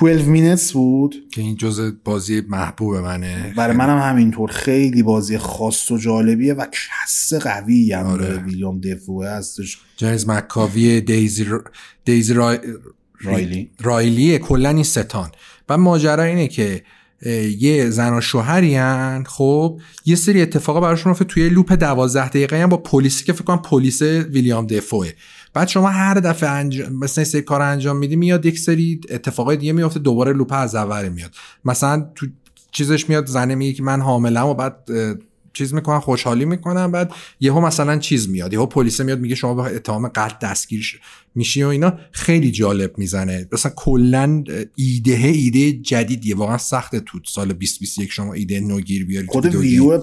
12 minutes بود؟ که این جزء بازی محبوب منه. برای منم همینطور. خیلی بازی خاص و جالبیه و کس قوی هم آره. داره ویلیام دفوه هستش. جنیز مکاوی دیزی, ر... دیزی رای... رایلی. رایلیه کلا این ستان. و ماجرا اینه که یه زن و شوهری هن، خب یه سری اتفاقا براشون افتاد توی لوپ دوازده دقیقه هم با پلیسی که فکر کنم پلیس ویلیام دفوه. بعد شما هر دفعه انجام مثلا سری کار انجام میدی میاد یک سری اتفاقای دیگه میفته دوباره لوپ از اول میاد. مثلا تو چیزش میاد زنه میگه که من حاملم و بعد چیز می‌کنن خوشحالی می‌کنن بعد یهو مثلا چیز میاد یهو پلیس میاد میگه شما به اتهام قتل دستگیر میشی و اینا خیلی جالب می‌زنه مثلا کلا ایده ایده جدیدیه واقعا سخته تو سال 2021 شما ایده نوگیر بیاری تو خود ویو.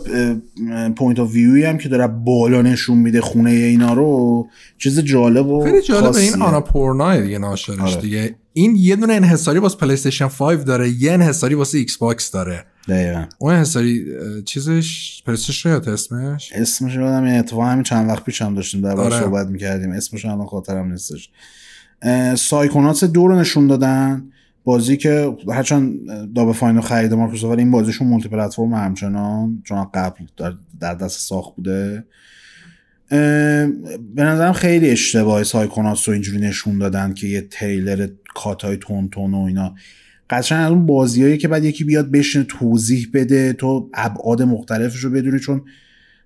point of view ی هم که داره بالا نشون میده خونه اینا رو چیز جالب و خیلی جالبه این. Annapurna دیگه ناشرش آره. دیگه این یه دونه انحصاری واسه PlayStation 5 داره یه انحصاری واسه Xbox داره. دقیقاً. اون انحصاری چیزش استیشن یاد اسمش؟ اسمش رو یادم اتفاقا همین چند وقت پیش هم داشتیم در آره. صحبت می‌کردیم. اسمش الان خاطرم نیستش. Psychonauts دو رو نشون دادن. بازی که هرچند Double Fine و خرید مایکروسافت ولی این بازیشون multi-platform همچنان چون قبل در, دست ساخت بوده. به نظرم خیلی اشتباه Psychonauts رو اینجوری نشون دادن که یه تریلر cut های تند تند و اینا. قشنگ از اون بازیایی که بعد یکی بیاد بشینه توضیح بده تو ابعاد مختلفش رو بدونی چون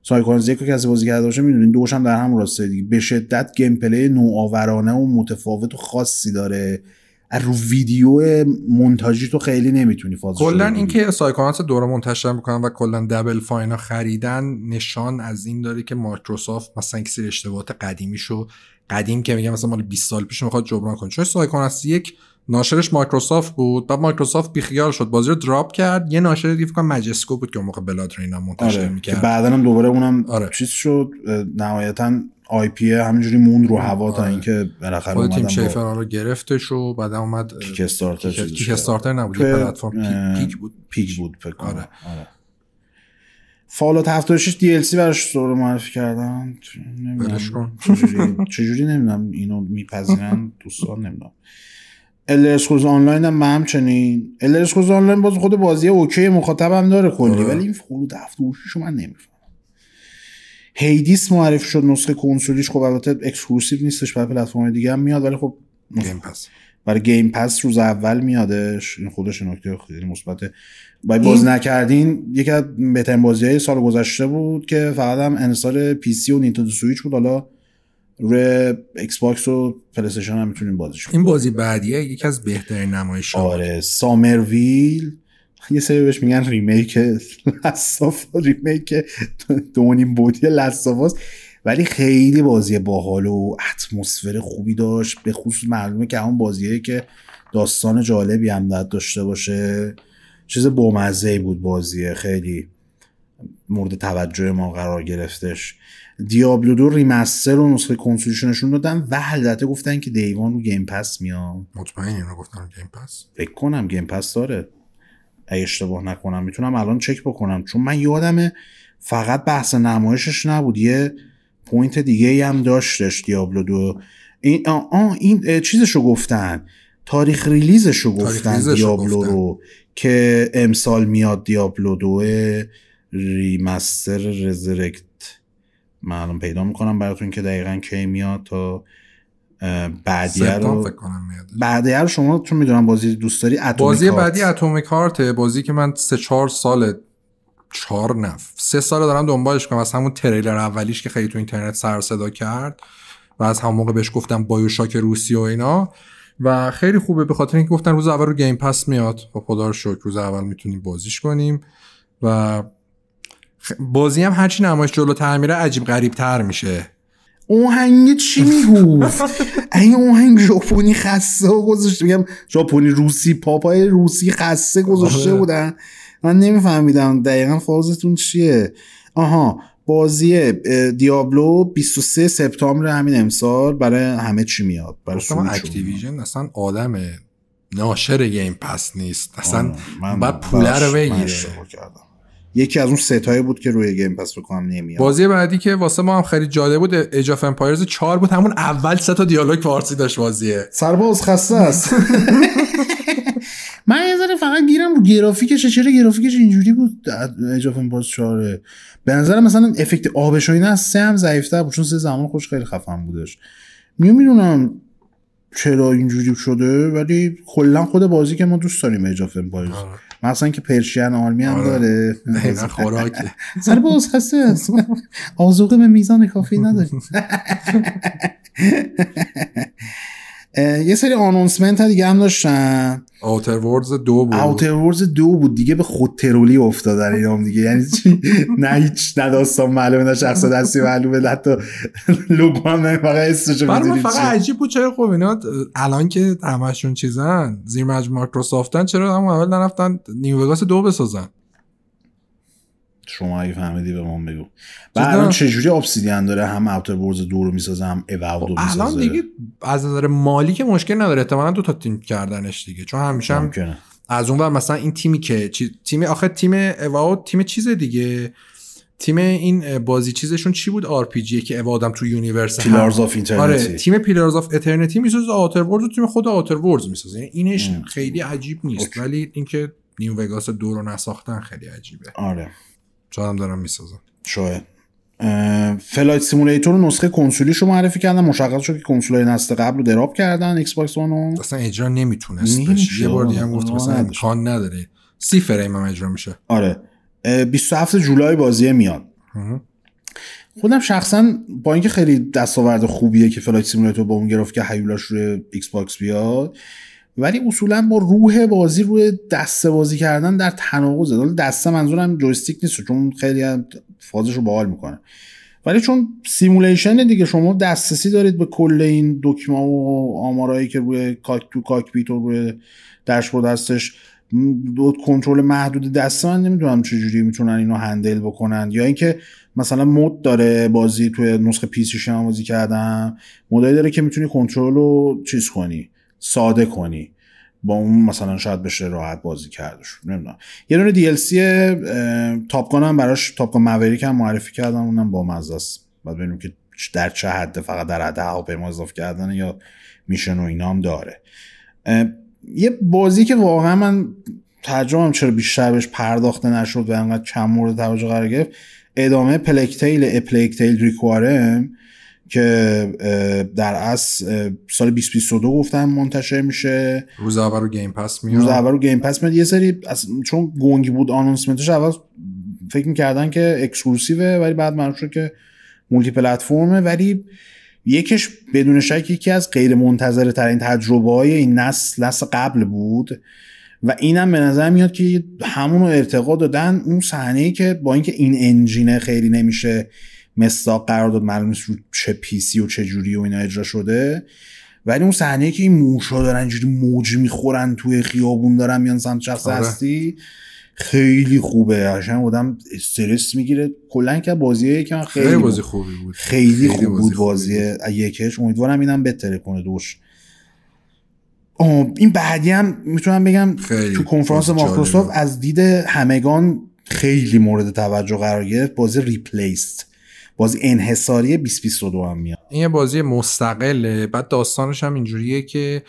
Psychonauts یک از بازی کرده باشه می‌دونین دوش هم در هم راسته دیگه. به شدت gameplay نوآورانه و متفاوت و خاصی داره. از رو ویدیو مونتاژی تو خیلی نمی‌تونی فازش رو کلا. اینکه سایکونات دوره منتشر می‌کنن و کلا Double Fine رو خریدن نشان از این داره که مایکروسافت مثلا یک سری اشتباهات قدیمیشو قدیم که میگم مثلا مال 20 سال پیش می‌خواد جبران کنه چون Psychonauts یک ناشرش مایکروسافت بود بعد مایکروسافت بیخیال شد بازی رو drop کرد یه ناشر دیگه فکر کنم Majesco بود که اون موقع BloodRayne ا منتشر آره که می‌کرد بعدا هم دوباره اونم آره. چیز شد نهایتا IP همینجوری مون رو هوا تا آره. اینکه بالاخره خود تیم شیفر با رو گرفتش و بعد اومد Kickstarter Kick. Starter نبود که، پلتفرم Fig, بود Fig بود فکر کنم آره. آره. Fallout 76 DLC براش دور معرفی کردن. کن. چجوری چجوری نمی‌دونم. اینو میپذیرن دوستان نمی‌دونم. Elder Scrolls Online هم همچنین. Elder Scrolls Online باز خود بازی اوکی مخاطبم داره کلی آره. ولی این Fallout 76 رو من نمی‌فهمم. Hades معرفی شد نسخه کنسولیش خب البته exclusive نیستش برای پلتفرم دیگه هم میاد ولی خب Game Pass برای Game Pass روز اول میادش. این خودش نکته خیلی مثبته باید بازی نکردین یکی از بهترین بازی های سال گذشته بود که فقط هم انحصار PC و Nintendo Switch بود. حالا روی Xbox و PlayStation هم می‌تونین بازیش کنین. این بازی بعدیه یکی از بهترین نمایش آره Somerville یه سری بهش میگن remake Last of remake دونیم بودی Last of Us ولی خیلی بازی باحال و اتمسفر خوبی داشت به خصوص معلومه که همون بازیه که داستان جالبی هم داشته باشه. چیز بامزه بود بازیه خیلی مورد توجه ما قرار گرفتش. Diablo دو remaster و نسخه کنسولشو نشون دادن و البته گفتن که day one رو Game Pass میاد مطمئن اینو گفتم Game Pass فکر کنم Game Pass داره. اگه اشتباه نکنم می‌تونم الان چک بکنم چون من یادمه فقط بحث نمایشش نبود یه point دیگه ای هم داشتش Diablo دو. این آه, آه این چیزشو گفتن. تاریخ release شو تاریخ گفتن release شو Diablo گفتن. رو که امسال میاد Diablo دو remaster Resurrected. الان پیدا می‌کنم براتون که دقیقا کی میاد تا بعدیه رو بعدیه رو شما چون می‌دونم بازی دوست داری اتمیک بازی. بعدی اتمیک هارته. بازی که من سه چهار سال چهار نف سه سال دارم دنبالش کنم. از همون تریلر اولیش که خیلی تو اینترنت سر و صدا کرد و از همون موقع بهش گفتم بایوشاک روسی و اینا. و خیلی خوبه. به خاطر اینکه گفتن روز اول رو گیم پس میاد. خب خدا رو شکر روز اول می‌تونیم بازیش کنیم. و بازی هم هرچی نمایش جلوتر میره عجیب غریب تر میشه. آهنگ چی می‌گفت این آهنگ ژاپنی خسته گذاشته. میگم ژاپنی روسی پاپای روسی خسته گذاشته آره. بودن. من نمیفهمیدم دقیقا فازتون چیه. آها بازی دیابلو 23 سپتامبر همین امسال برای همه چی میاد برای اصلا. اکتیویژن اصلا آدم ناشر گیم پس نیست. اصلا من باید پوله رو بگیره. یکی از اون ستایی بود که روی Game Pass بکنم نمیاد. بازی بعدی که واسه ما هم خیلی جالب بود Age of Empires 4 بود. همون اول سه تا دیالوگ فارسی داشت بازیه. سرباز خسته است. من یه ذره فقط گیرم رو گرافیکش چرا گرافیکش اینجوری بود؟ Age of باز چهاره به نظر مثلا افکت آبش و اینا از سه هم ضعیفتر بود چون سه زمان خوش خیلی خفن بودش. می‌دونم چرا اینجوری شده ولی کلا خود بازی که ما دوست داریم Age of Empires مثلا که پرشین آرمی هم آره. داره. خوراکه. سر باز خسته است. آزوقه به میزان کافی نداریم. یه سری آنونسمنت ها دیگه هم داشتن. آوتر وردز دو بود. اوتر ورز دو بود دیگه به خود ترولی افتادن اینا هم دیگه. یعنی چی؟ نه هیچ نه داستان معلومه نه شخص دستی معلومه نه حتی لوگو هم نه فقط اسمشو می‌دونی فقط. عجیب بود چرا خب اینا الان که همشون چیزن زیر مجموع مایکروسافتن چرا هم اول نرفتن New Vegas دو بسازن؟ شما اگه فهمیدی به ما بگو. و الان چجوری Obsidian داره؟ هم Outer Worlds دو رو می‌سازه هم Avowed رو می‌سازه. خب، الان دیگه از نظر مالی که مشکل نداره احتمالا دو تا تیم کردنش دیگه. چون همیشه هم از اون ور مثلا این تیمی که تیم آخه تیم Avowed تیم چیز دیگه؟ تیم این بازی چیزشون چی بود؟ RPG که Avowed م تو universe Pillars of آره تیم Pillars of Eternity می‌سازه Outer Worlds و تیم خود Outer Worlds می‌سازه. یعنی اینش خیلی عجیب نیست. اوکی. ولی اینکه New Vegas دو رو نساختن خیلی عجیبه. آره. شاید هم دارم می‌سازن شاید Flight Simulator رو نسخه کنسولیش رو معرفی کردن مشخص شد که کنسولای نسل قبل رو drop کردن Xbox One رو. اصلا اجرا نمی‌تونست یه بار دیگه هم گفت آره، مثلا نداشت. امکان نداره. سی فریم هم اجرا میشه. آره. اه، 27 جولای بازی میاد. خودم شخصا با اینکه خیلی دستاورد خوبیه که Flight Simulator با اون گرفت که هیولاش روی Xbox بیاد ولی اصولا با روح بازی روی دسته بازی کردن در تناقضه. حالا دسته منظورم جویستیک نیست چون خیلی فازش رو باحال می‌کنه. ولی چون simulation دیگه شما دسترسی دارید به کل این دکمه و آمارایی که روی cock تو cockpit و روی داشبورد هستش. دو کنترل محدود دسته من نمی‌دونم چجوری می‌تونن اینو handle بکنن. یا اینکه مثلا mode داره بازی توی نسخه PC شما بازی کردم مودایی داره که می‌تونی کنترل رو چیز کنی. ساده کنی. با اون مثلا شاید بشه راحت بازی کردش. نمی‌دونم. یه دونه دی ال سی تاپگان هم براش تاپگان موریک هم معرفی کردم. اونم با مزه است بعد ببینیم که در چه حد فقط در حد هواپیما اضافه کردن یا میشن و اینا داره. یه بازی که واقعا من ترجمه چرا بیشتر بهش پرداخته نشد و انقدر کم مورد توجه قرار گرفت ادامه Plague Tale A Plague Tale Requiem که در اصل اه، سال 2022 گفتم منتشر میشه. روز اول رو Game Pass روز میاد اول رو Game Pass میاد. یه سری از- چون گنگی بود announcement ش اول فکر می‌کردن که exclusive ه ولی بعد معلوم شد که multi-platform ه ولی یکش بدون شک یکی از غیر منتظره ترین تجربه های این نسل نسل قبل بود. و اینم به نظر میاد که همون رو ارتقا دادن اون صحنه ای که با اینکه این engine ه خیلی نمیشه مصداق قرار داد معلوم نیست رو چه پیسی و چه جوری و اینا اجرا شده. ولی اون صحنه که این موشا دارن اینجوری موج می‌خورن توی خیابون دارن میان سمت شخص آره. هستی خیلی خوبه. عشان آدم استرس می‌گیره. کلا که بازیه که خیلی, خیلی. بازی خوبی بود. خیلی, خوب بازی بود بازی یکش امیدوارم اینم بهتره کنه دوش. این بعدی هم می‌تونم بگم خیلی تو کنفرانس بازی مایکروسافت. از دید همگان خیلی مورد توجه قرار گرفت. بازی ریپلیست. بازی انحصاری 2022 هم میاد. این یه بازی مستقله. بعد داستانش هم اینجوریه که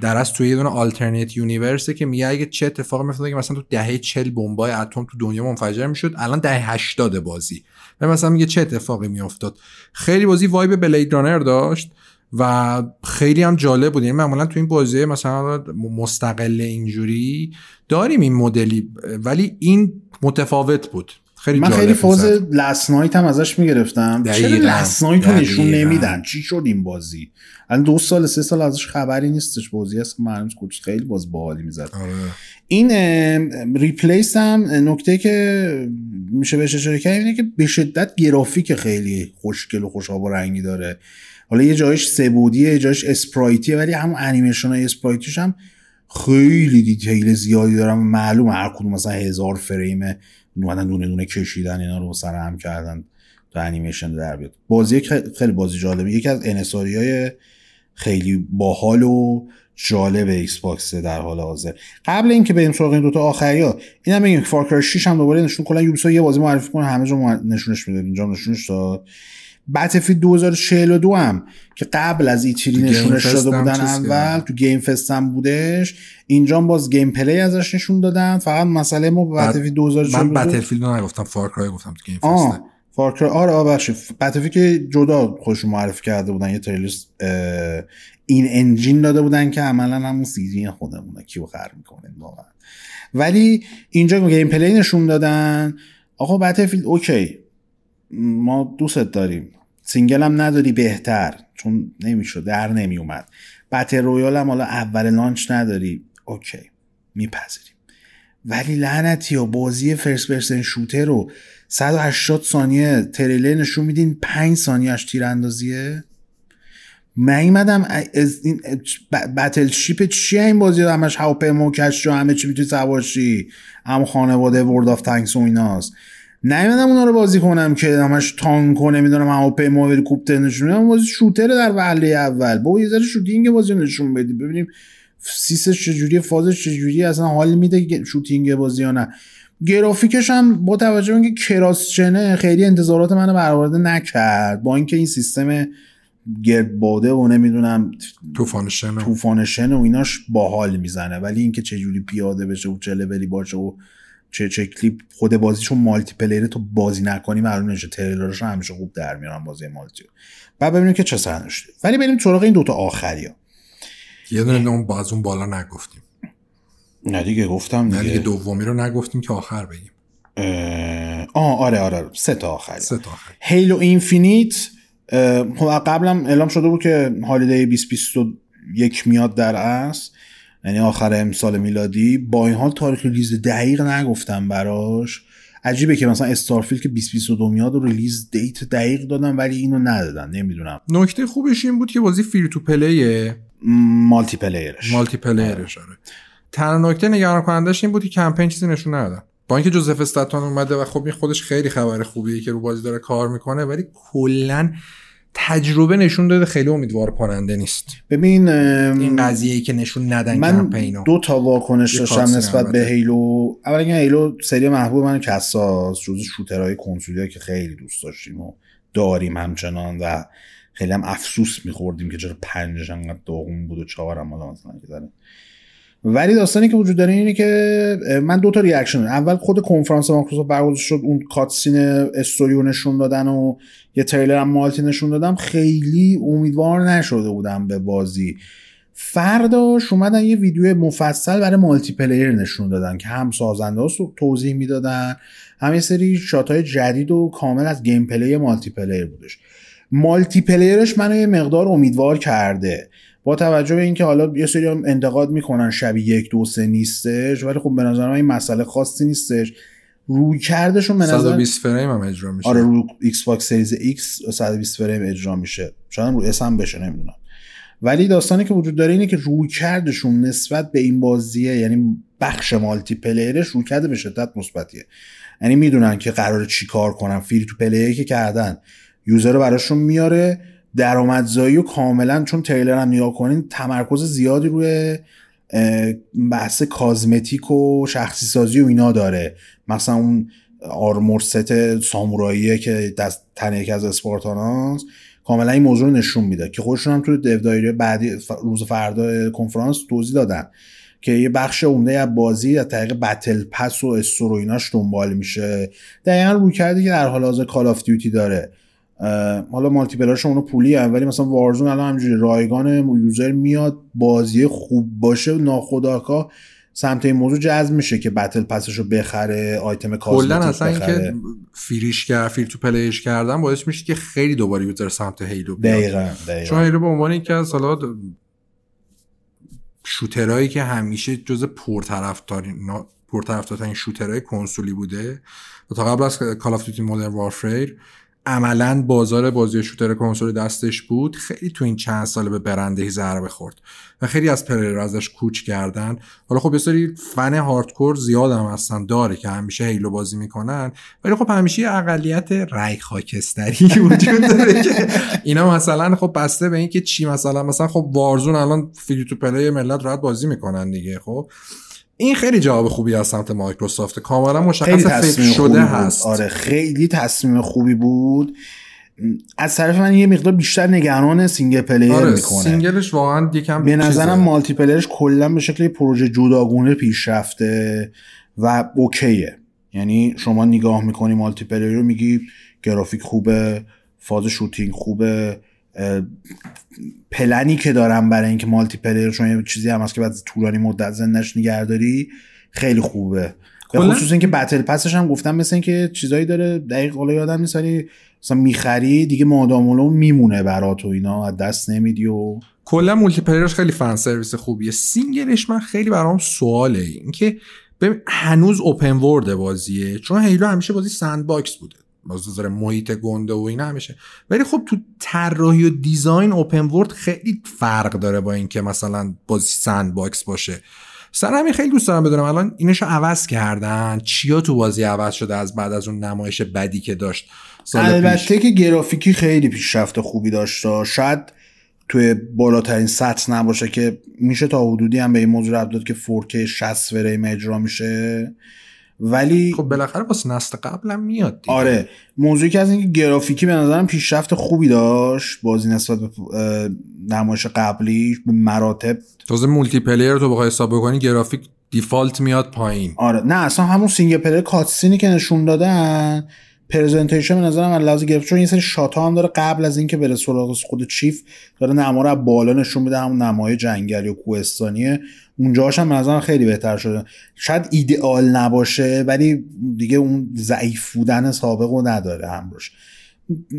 در از توی یه دونه آلترنیت یونیورسه که میگه اگه چه اتفاقی میافتاد که مثلا تو دهه 40 بمبای اتم تو دنیا منفجر می‌شد الان دهه 80 بازی. و مثلا میگه چه اتفاقی میافتاد. خیلی بازی وایب بلید رانر داشت و خیلی هم جالب بود. یعنی معمولا تو این بازی مثلا مستقل اینجوری داریم این مدلی ولی این متفاوت بود. خیلی من خیلی فاز می‌زد. Last Night هم ازش می‌گرفتم. چرا دقیقاً. Last Night رو نشون. نمیدن؟ چی شد این بازی؟ الان دو سال سه سال ازش خبری نیستش. بازی هست معلوم کوچ خیلی باز باحالی می‌زد. آره. این Replaced هم نکته که میشه بهش اشاره کرد اینه که به شدت گرافیک خیلی خوشگل و خوشاب و رنگی داره. حالا یه جایش سه بعدیه یه جایش sprite یه ولی همون انیمیشن های sprite یش هم خیلی detail زیادی داره معلومه هر کدوم مثلا هزار فریم اومدن دونه دونه کشیدن اینا رو سر هم کردن تا انیمیشن در بیاد. بازی خیلی بازی جالبه. یکی از انحصاری های خیلی باحال و جالب Xbox در حال حاضر. قبل اینکه بریم سراغ این دوتا آخری ها اینم بگیم Far Cry 6 هم دوباره نشون کلا Ubisoft یه بازی معرفی کنه همه جا نشونش می‌داد اینجا نشونش داد. Battlefield 2042 هم که قبل از E3 game نشونش داده بودن اول. تو Game Fest هم بودش. اینجا باز gameplay ازش نشون دادن. فقط مسئله ما Battlefield من 2042 Battlefield رو نگفتم Far Cry گفتم تو Game Fest آه Far Cry آره آه بخشی Battlefield که جدا خودشون معرفی کرده بودن. یه تریلر in-engine داده بودن که عملا همون CG خودمونه. کیو خر می‌کنه واقعا. ولی اینجا gameplay نشون دادن. آقا Battlefield okay. ما دوست داریم. single هم نداری بهتر چون نمی‌شد در نمیومد battle royale هم حالا اول launch نداری. okay میپذیریم. ولی لعنتی یه بازی first person shooter رو 180 ثانیه تریلر نشون میدین 5 ثانیهش تیراندازیه؟ من اومدم از این Battleship چیه این بازی رو؟ همش هواپیما و کشتی و همه چی می‌تونی سوارشی. هم خانواده World of Tanks و ایناست. نیومدم اونا رو بازی کنم که همش تانک کنه می‌دونم هواپیما و هلیکوپتر نشون میدم بازی shooter در وهله اول. با یه ذره shooting بازی نشون بدیم ببینیم حسش چجوریه فازش چجوریه. اصلا حال میده که shooting بازی یا نه. گرافیکش هم با توجه به اینکه cross-gen ه خیلی انتظارات منو برآورده نکرد. با اینکه این سیستم گردباده و نمی‌دونم طوفان شن و- و ایناش باحال می‌زنه. ولی اینکه چه جوری پیاده بشه و چه لولی باشه و چه چه کلیپ خود بازیشون مالتی پلیره تو بازی نکنی معلوم نشه تریلرش همیشه خوب در میارن بازی مالتی. بعد ببینیم که چه سرنوشته ولی بریم سراغ این دوتا آخری ها یه دونه اون باز اون بالا نگفتیم. نه دیگه گفتم نه دیگه. دیگه دومی رو نگفتیم که آخر بگیم. آه آره آره سه تا آخری سه تا آخر هیلو اینفینیت خب قبلم اعلام شده بود که holiday 2021 میاد در اصل. یعنی آخر امسال میلادی با این حال تاریخ release دقیق نگفتم براش. عجیبه که مثلا Starfield که 2022 میاد و release date دقیق دادن ولی اینو ندادن نمی‌دونم. نکته خوبش این بود که بازی free to play ه. multiplayer ش. multiplayer ش آره. تنها نکته نگران کنندش این بود که کمپین چیزی نشون ندادن. با اینکه جوزف استیتن اومده و خب این خودش خیلی خبر خوبیه که رو بازی داره کار می‌کنه ولی کلا تجربه نشون داده خیلی امیدوار کننده نیست. ببین این قضیه ای که نشون ندن من دو تا واکنش داشتم نسبت به. Halo. اولا اینکه Halo سری محبوب من که اساسا جز shooter های کنسولی که خیلی دوست داشتیم و داریم همچنان و خیلی هم افسوس میخوردیم که چرا پنجش انقدر داغون بود و چهارم حالا مثلا که داره. ولی داستانی که وجود داره اینه که من دو تا reaction. اول خود کنفرانس مایکروسافت برگزار شد اون cutscene استوری رو نشون دادن و یه تریلر هم multi نشون دادن. خیلی امیدوار نشده بودم به بازی. فرداش اومدن یه ویدیو مفصل برای multiplayer نشون دادن که هم سازنده ها توضیح می‌دادن هم یه سری shot های جدید و کامل از gameplay multiplayer بودش. multiplayer ش منو یه مقدار امیدوار کرده. با توجه به اینکه حالا یه سری هم انتقاد می‌کنن شبیه یک دو سه نیستش ولی خب به نظر من این مسئله خاصی نیستش. روی کردشون به نظر 120 فریم هم اجرا میشه. آره رو Xbox Series X 120 فریم اجرا میشه. شاید هم رو S هم بشه نمی‌دونم. ولی داستانی که وجود داره اینه که روی کردشون نسبت به این بازیه یعنی بخش multiplayer ش روی کرده به شدت مثبتیه. یعنی می‌دونن که قرار چی کار کنن. free to play ای که کردن. user رو براشون میاره. درآمدزایی و کاملا چون تریلر هم نگاه کنین تمرکز زیادی روی بحث cosmetic و شخصی سازی و اینا داره. مثلا اون armor set ساموراییه که هستش تن یکی از Spartan هاست کاملا این موضوع رو نشون میده که خودشون هم تو دایره بعدی روز فردا کنفرانس توضیح دادن که یه بخش عمده از بازی از طریق battle pass و ایناش دنبال میشه. دقیقا روی کردی که در حال حاضر Call of Duty داره. حالا multiplayer ش اونو پولی هم ولی مثلا Warzone الان همجوری رایگان user میاد بازی خوب باشه ناخداگاه سمت این موضوع جذب میشه که battle pass ش رو بخره آیتم کلا cosmetic اصلا اینکه free ش کرد free to play ش کردن باعث میشه که خیلی دوباره user سمت Halo بیاد. دقیقا چون دقیقا Halo به عنوان یکی از حالا shooter هایی که همیشه جز پرطرفدارین پرطرفدارترین shooter های کنسولی بوده. و تا قبل از Call of Duty Modern Warfare عملا بازار بازی shooter کنسولی دستش بود خیلی تو این چند ساله به برندهی ضربه خورد و خیلی از player ازش کوچ کردن. حالا خب یه سری fan hardcore زیاد هم هستن داره که همیشه Halo بازی می‌کنن ولی خب همیشه یه اقلیت رای خاکستری وجود داره که اینا مثلا خب بسته به اینکه چی مثلا مثلا خب Warzone الان free to play ملت راحت بازی می‌کنن دیگه خب. این خیلی جواب خوبی از سمت مایکروسافت. کاملا مشخص فکر شده. هست. آره خیلی تصمیم خوبی بود. از طرف من یه مقدار بیشتر نگران single player آره می‌کنه. single ش واقعا یکم به نظرم. multiplayer ش کلا به شکل پروژه جداگونه پیش رفته و okay ه. یعنی شما نگاه می‌کنی multiplayer رو میگی گرافیک خوبه فاز shooting خوبه پلنی که دارن برای اینکه multiplayer چون یه چیزی هم هست که بعد طولانی مدت زندش نگهداری خیلی خوبه. به خصوص اینکه battle pass ش هم گفتم مثل اینکه چیزایی داره دقیق حالا یادم نیست ولی مثلا می‌خری دیگه مادام‌العمر میمونه برات و اینا از دست نمیدی و کلا multiplayer ش خیلی fan service خوبیه. single ش من خیلی برام سواله. اینکه ببین هنوز open world بازیه. چون Halo همیشه بازی sandbox بوده. از نظر محیط گنده و اینا همیشه ولی خب تو طراحی و design open world خیلی فرق داره با اینکه مثلا بازی sandbox باشه. سر همین خیلی دوست دارم بدونم الان اینشو عوض کردن. چیا تو بازی عوض شده از بعد از اون نمایش بدی که داشت؟ البته که گرافیکی خیلی پیشرفت خوبی داشته شاید توی بالاترین سطح نباشه که میشه تا حدودی هم به این موضوع داد که 4K 60 فریم اجرا میشه. ولی خب بالاخره واسه نسل قبلم میاد دیگه. آره موضوعی که از اینکه گرافیکی به نظرم پیشرفت خوبی داشت بازی نسبت به نمایش قبلی به مراتب تازه multiplayer رو تو بخوای حساب بکنی گرافیک default میاد پایین آره نه اصلا همون single player cutsceneی که نشون دادن presentation به نظرم از لحاظ گرافیک چون یه سری shot ها هم داره قبل از اینکه بره سراغ خود Chief داره نما رو از بالا نشون میده همون نمای جنگلی و کوهستانیه. اونجاش هم به نظرم خیلی بهتر شده. شاید ایدئال نباشه ولی دیگه اون ضعیف بودن سابق رو نداره همراش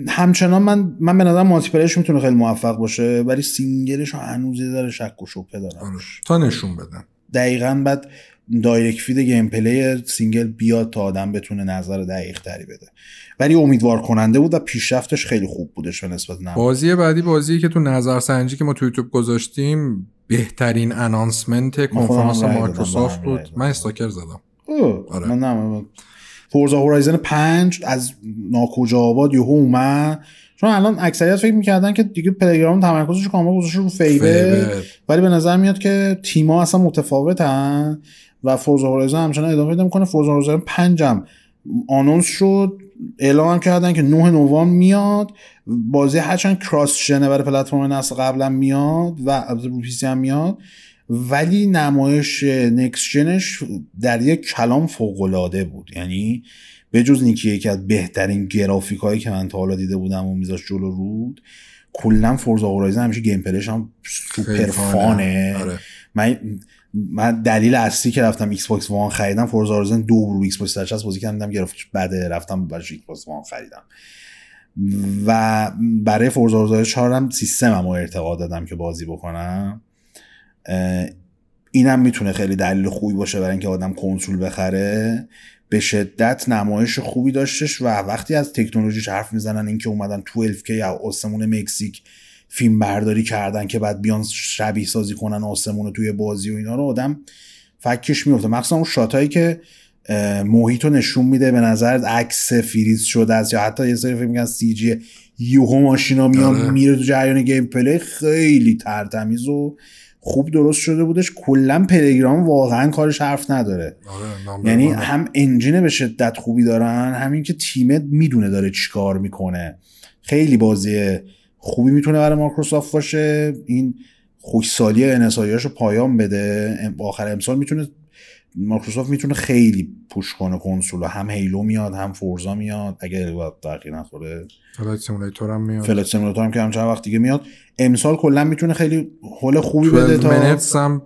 همچنان من من به نظرم multiplayerش می‌تونه خیلی موفق باشه ولی singleش هنوز یه ذره شک و شبهه دارم. آره. تا نشون بدن. دقیقا بعد direct feed gameplay single بیاد تا آدم بتونه نظر دقیق تری بده. ولی امیدوار کننده بود و پیشرفتش خیلی خوب بودش به نسبت نه بازی بعدی بازی که تو نظر سنجی که ما تو یوتیوب گذاشتیم بهترین announcement کنفرانس مایکروسافت بود. من استاکر زدم. آره. من نه Forza Horizon 5 از ناکجا آباد یهو اومد. چون الان اکثریت فکر می‌کردن که دیگه Playground تمرکزش کامل گذاشته رو فیبه فیبه. ولی به نظر میاد که تیما اصلا متفاوتن. و فورزا هورایزن همچنان ادامه پیدا می‌کنه. فورزا هورایزن 5 هم آنونس شد. اعلام هم کردن که 9 نوامبر میاد. بازی هرچند کراس جنه برای پلتفرم نسل قبلا میاد و رو پیسی هم میاد. ولی نمایش نکس جنش در یک کلام فوق العاده بود. یعنی به جز اینکه یکی از بهترین گرافیک هایی که من تا حالا دیده بودم و میذاش جلو رود کلا Forza Horizon همیشه gameplayش هم super funه. آره. من من دلیل اصلی که رفتم Xbox One خریدم Forza Horizon دو رو Xbox 360 بازی کردم دیدم گرافیکش بده رفتم براش Xbox One خریدم. و برای Forza Horizon 4 هم سیستمم رو ارتقا دادم که بازی بکنم. اینم می‌تونه خیلی دلیل خوبی باشه برای اینکه آدم کنسول بخره. به شدت نمایش خوبی داشتش و وقتی از تکنولوژیش حرف می‌زنن اینکه اومدن 12K یا آسمون مکزیک فیلم برداری کردن که بعد بیان شبیه سازی کنن آسمون رو توی بازی و اینا رو آدم فکش میفته مخصوصا اون shotایی که محیط رو نشون میده به نظر عکس فریز شده است یا حتی یه سری فکر میگن CG یوهو ماشینا میان آره. میره تو جریان gameplay خیلی ترتمیز و خوب درست شده بودش کلا Playground واقعا کارش حرف نداره آره یعنی. هم engine به شدت خوبی دارن همین که تیمه می‌دونه داره چیکار می‌کنه خیلی بازی خوبی می‌تونه برای مایکروسافت باشه. این خوشسالی انساییاش رو پایان بده. آخر امسال می‌تونه مایکروسافت می‌تونه خیلی پوش کنه کنسول هم هیلو میاد هم فورزا میاد. اگه تاخیر نخوره. فلایت سیمولیتور هم میاد. فلت سیمولاتور هم که هم چند وقت دیگه میاد. امسال کلا می‌تونه خیلی حل خوبی بده 12 تا هم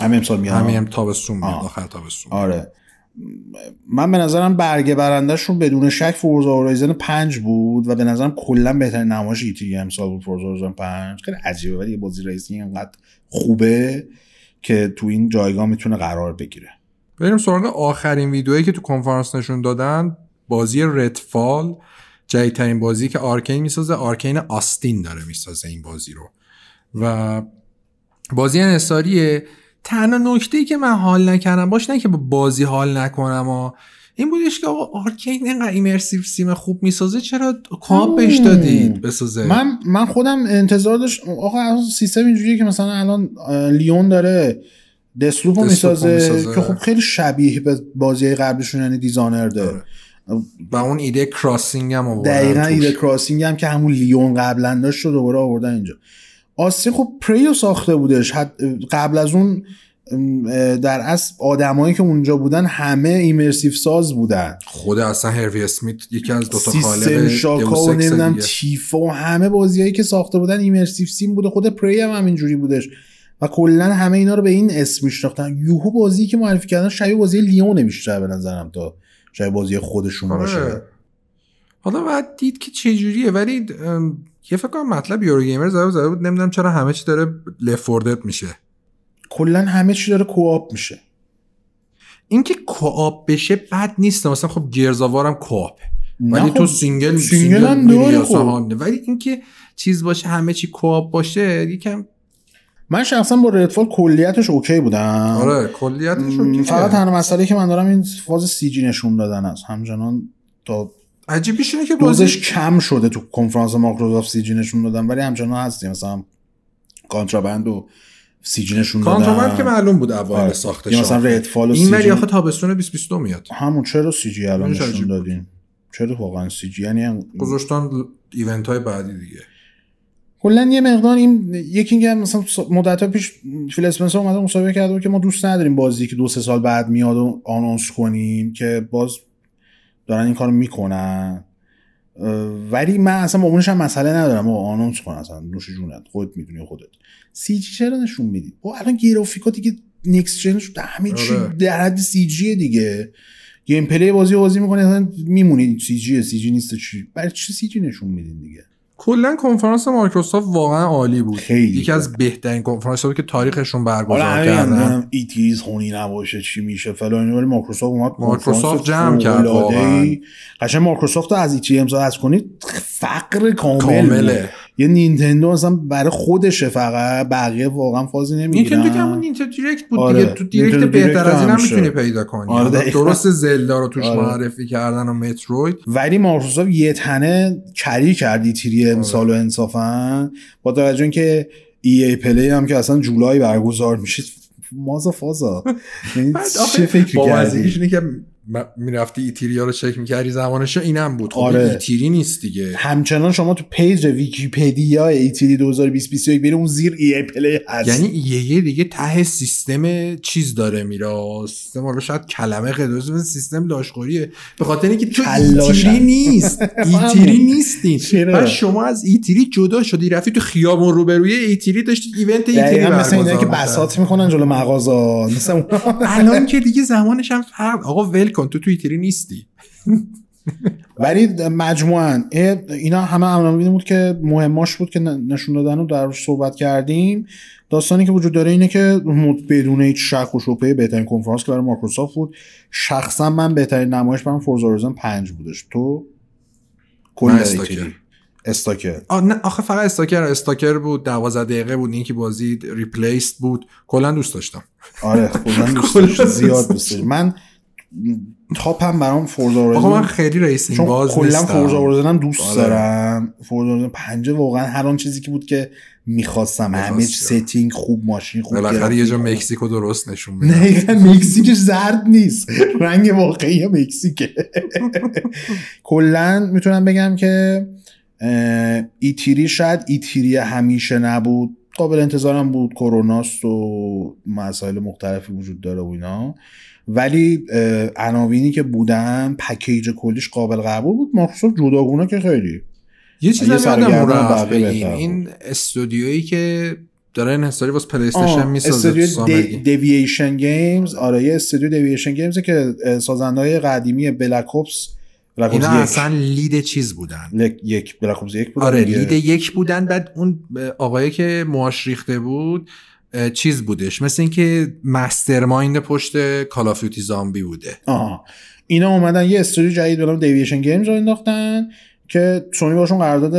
همین امسال میاد. همین تابستون میاد. آخر تابستون. آره. من به نظرم برگه برنده‌شون بدون شک Forza Horizon 5 بود و به نظرم کلا بهترین نمایش E3 امسال بود Forza Horizon 5 خیلی عجیبه ولی بازی racing انقدر خوبه که تو این جایگاه می‌تونه قرار بگیره. بریم سراغ آخرین ویدئویی که تو کنفرانس نشون دادن. بازی Redfall جدیدترین بازی که Arkane می‌سازه. Arkane Austin داره می‌سازه این بازی رو. و بازی انحصاریه. تنها نکته ای که من حال نکردم باهاش نه که با بازی حال نکنم و این بودش که آقا Arkane اینقدر immersive sim خوب می‌سازه چرا co-op بهش دادید بسازه من من خودم انتظار داشت آقا سیستم اینجوریه که مثلا الان Lyon داره Deathloop رو می‌سازه. که خب خیلی شبیه به بازی قبلشون یعنی Dishonored داره. و اون ایده Crossing هم آوردن دقیقا توش. ایده Crossing هم که همون Lyon قبلا داشت رو دوباره آوردن اینجا آستین خب پریو ساخته بودش. قبل از اون در اصل آدمایی که اونجا بودن همه ایمرسیو ساز بودن. خود اصلا هروی اسمیت یکی از دوتا سیستم خالق شاکا دیوس و نمی‌دونم. تیفا و همه بازیایی که ساخته بودن ایمرسیو سیم بوده. خود پری هم همینجوری بودش. و کلا همه اینا رو به این اسم میشناختن. یوهو بازی که معرفی کردن شبیه بازی لیونه بیشتر به نظرم تا شبیه بازی خودشون باشه. آره. حالا باید دید که چجوریه. ولی ام، یه فکر کنم مطلب Eurogamer زده زده بود نمی‌دونم چرا همه چی داره Left 4 Dead میشه. کلا همه چی داره co-op میشه. اینکه co-op بشه بد نیست مثلا خب Gears of Warم co-op ولی خب، تو single single هم داره اصلا خب. ولی اینکه چیز باشه همه چی co-op باشه یکم من شخصا با Redfall کلیتش okay بودم. آره کلیتش م، okayه. فقط تنها مسئله که من دارم این فاز سی جی نشون دادن است. همچنان تا عجیبیش اینه که بازی دوزش کم شده تو کنفرانس مایکروسافت سی نشون دادن ولی همچنان هستیم مثلا کانترابند و سی جی نشون دادن. کانترابند که معلوم بود اوایل آره. ساخته یا مثلا ردفال و این ولی آخه تابستون 2022 میاد. همون چرا سی جی الان نشون. دادین؟ چرا واقعا سی جی؟ یعنی گذاشتن ایونت های بعدی دیگه. کلا یه مقدار این یکی اینکه مثلا مدت پیش فیل اسپنسر اومده مصاحبه کرده بود که ما دوست نداریم بازی که دو سه سال بعد میاد و announce کنیم که باز دارن این کارو می‌کنن. ولی من اصلا با اونش هم مسئله ندارم. و announce کن اصلا. نوش جونت. خودت می‌دونی خودت. CG چرا نشون میدی؟ با الان گرافیکا دیگه next gen شده همه چی آره. در حد CG دیگه. gameplay بازی بازی می‌کنی اصلا میمونی. CG CG نیست چی. برای چی CG نشون میدین دیگه؟ کلا کنفرانس مایکروسافت واقعا عالی بود یکی از بهترین کنفرانس بود که تاریخشون برگزار کردن ایتیز خونی نباشه چی میشه فلان ولی مایکروسافت اومد مایکروسافت جمع کرد. واقعاً. قشنگ مایکروسافت رو از ایتی امضا از کنید فقر کامل کامله. یه نینتندو اصلا برای خودشه فقط بقیه واقعا فازی نمی‌گیرن نینتندو که همون نینتندو دیرکت بود آره. دیگه تو دیرکت بهتر از این هم. می‌تونی پیدا کنی آره،. درست زلدا رو توش آره. معرفی کردن و متروید ولی مایکروسافت یه تنه کری کردی تیری آره. امسال و انصافا با توجه اینکه ای ای پلی هم که اصلا جولای برگزار میشه مازا فازا یعنی چه با کردی اینه که می‌رفتی ایتیریا رو چک می‌کردی زمانش اینم بود. خب آره. ایتیری نیست دیگه. همچنان شما تو پیج ویکیپدیا ایتیلی 2021 بریم اون زیر ای ای پلی هست. یعنی یه دیگه ته سیستم چیز داره میره سیستم حالا شاید کلمه قدوس سیستم لاشخوریه. به خاطر اینکه تو. ایتیری نیست. ایتیری نیستین؟ بعد شما از ایتیری جدا شدی رفتی تو خیابون روبروی ایتیری داشتی ایونت ایتیری دقیقا مثل اینا که. بساط می‌کنن جلو مغازه مثل اون الان که دیگه زمانش هم فرق آقا ول کن. تو تو ایتیری نیستی. ولی مجموعا اینا همه عناوینی بود که مهماش بود که نشون دادن رو در صحبت کردیم. داستانی که وجود داره اینه که بدون هیچ شک و شبهه بهترین کنفرانس که برای مایکروسافت بود. شخصا من بهترین نمایش برام Forza Horizon 5 بودش. تو؟ کل. Stalker. Stalker. آه نه آخه فقط Stalker. Stalker بود 12 دقیقه بود این که بازی ریپلیست بود. کلا دوست داشتم. آره کلا دوست داشتم. زیاد دوست داشتم. من تاپم برام Forza آقا من خیلی racing چون باز کلا Forza Horizon هم دوست آره. دارم. Forza Horizon 5 واقعا هر آن چیزی که بود که می‌خواستم. همه. setting خوب ماشین خوب بالاخره یه جا. مکزیکو درست نشون میده نه مکزیکش زرد نیست. رنگ واقعی مکزیکه. کلا می‌تونم بگم که ایتیری شاید ایتیری همیشه نبود. قابل انتظارم بود کروناست و مسائل مختلفی وجود داره و اینا. ولی عناوینی که بودن پکیج کلیش قابل قبول بود. مایکروسافت جداگونه که خیلی. یه چیز یادم رفت. این استودیویی که داره انحصاری واسه پلی استیشن می‌سازه استودیو. Deviation Games آره یه استودیو Deviation Games که سازنده های قدیمی Black Black اینا اصلا lead چیز بودن. یک Black یک بود آره. lead یک بودن. بعد اون آقایی که موهاش ریخته بود چیز بودش. مثل اینکه mastermind پشت Call of Duty Zombie بوده. آها. اینا اومدن یه استودیو جدید به نام دیویشن گیمز رو انداختن که سونی باشون قرارداد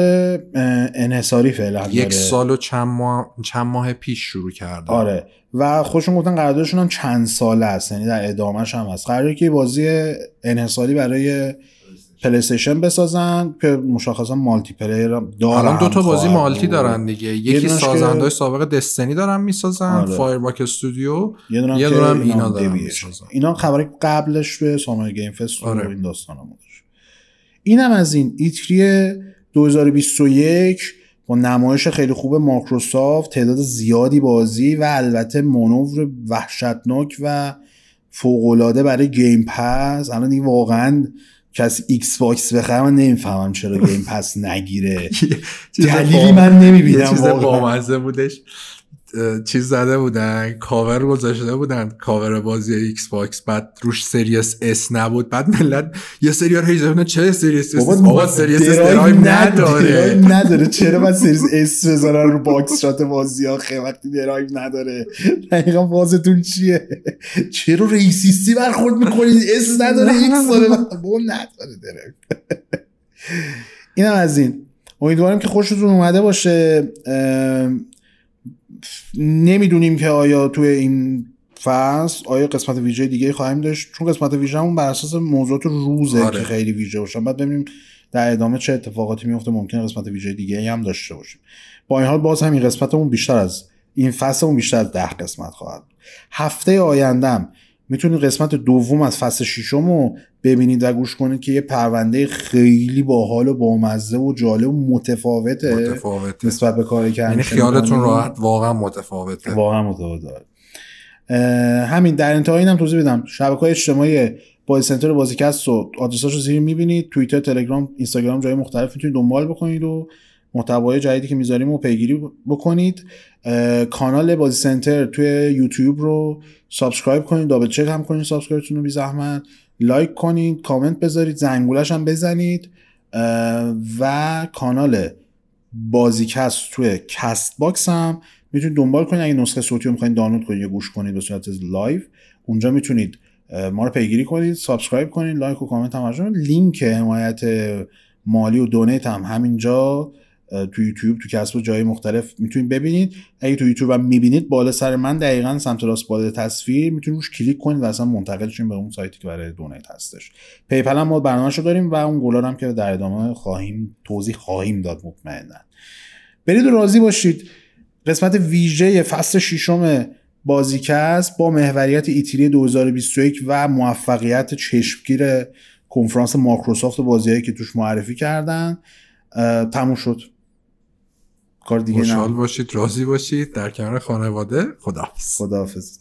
انحصاری فعلا یک داره. سال و چند ماه چند ماه پیش شروع کرده. آره. و خودشون گفتن قراردادشون هم چند ساله است. یعنی در ادامهش هم هست. قراره که بازی انحصاری برای پلی استیشن بسازن که مشخصا مالتی پلیر دارن الان دو تا بازی خواهد مالتی. دارن دیگه یکی سازنده سابق دستنی دارن می‌سازن آره. فایرباک استودیو یه دونه یه اینا اینا دارن. می‌سازن. اینا خبری قبلش به Summer Game Fest آره. این داستان هم داشت اینم از این E3 2021 با نمایش خیلی خوب مایکروسافت تعداد زیادی بازی و البته مانور وحشتناک و فوقالعاده برای Game Pass الان دیگه واقعا کسی ایکس باکس بخره من نمی‌فهمم چرا Game Pass نگیره دلیلی من نمی‌بینم چیز. بامزه بودش چیز زده بودن کاور گذاشته بودن کاور بازی ایکس باکس بعد روش Series S نبود. بعد ملت یه سری ها هیچ چه Series S آقا Series S drive نداره. نداره. چرا باید Series S بذارن رو box shot بازی ها خیلی وقتی درایو نداره. دقیقا بازتون چیه؟ چرا racist ی برخورد می‌کنید S نداره X داره. نداره درایو اینم از این. امیدوارم که خوشتون اومده باشه. نمی‌دونیم که آیا توی این فصل آیا قسمت ویژه دیگه خواهیم داشت چون قسمت ویژه همون بر اساس موضوعات روزه آره. که خیلی ویژه باشن بعد ببینیم در ادامه چه اتفاقاتی میفته ممکنه قسمت ویژه دیگه هم داشته باشیم با این حال باز هم این قسمتمون بیشتر از این فصلمون بیشتر از ده قسمت خواهد. هفته آیندهم می‌تونید قسمت دوم از فصل ششم رو ببینید و گوش کنید که یه پرونده خیلی باحال و بامزه و جالب و متفاوته متفاوته. نسبت به کاری که یعنی خیالتون. راحت واقعا متفاوته. واقعا متفاوت داره اه، همین در انتهای اینم توضیح بدم شبکه های اجتماعی بازی سنتر بازیکست و آدرساشو زیر می‌بینید. توییتر تلگرام اینستاگرام جای مختلف می‌تونید دنبال بکنید و محتوای جدیدی که می‌ذاریم و پیگیری بکنید. کانال بازی سنتر توی یوتیوب رو subscribe کنید double check هم کنید subscribe تون رو بی زحمت. لایک کنید کامنت بذارید زنگولش هم بزنید. و کانال بازیکست توی Castbox هم می‌تونید دنبال کنید. اگه نسخه صوتی رو می‌خواین دانلود کنید یا گوش کنید به صورت live اونجا می‌تونید ما رو پیگیری کنید subscribe کنید لایک و کامنت هم. لینک حمایت مالی و donate هم همینجا. تو یوتیوب تو کست و جای مختلف می‌تونید ببینید. اگه تو یوتیوب هم می‌بینید بالا سر من دقیقا سمت راست بالا تصویر می‌تونید روش کلیک کنید و اصلا منتقل شین به اون سایتی که برای donate هستش. PayPal هم ما برنامه‌شو داریم و اون گلار هم که در ادامه خواهیم توضیح خواهیم داد مطمئنا. برید و راضی باشید. قسمت ویژه فصل ششم بازیکست با محوریت E3 2021 و موفقیت چشمگیر کنفرانس مایکروسافت و بازیهایی که توش معرفی کردن تموم شد. کار دیگه خوشحال باشید راضی باشید. در کنار خانواده خداحافظ. خداحافظ.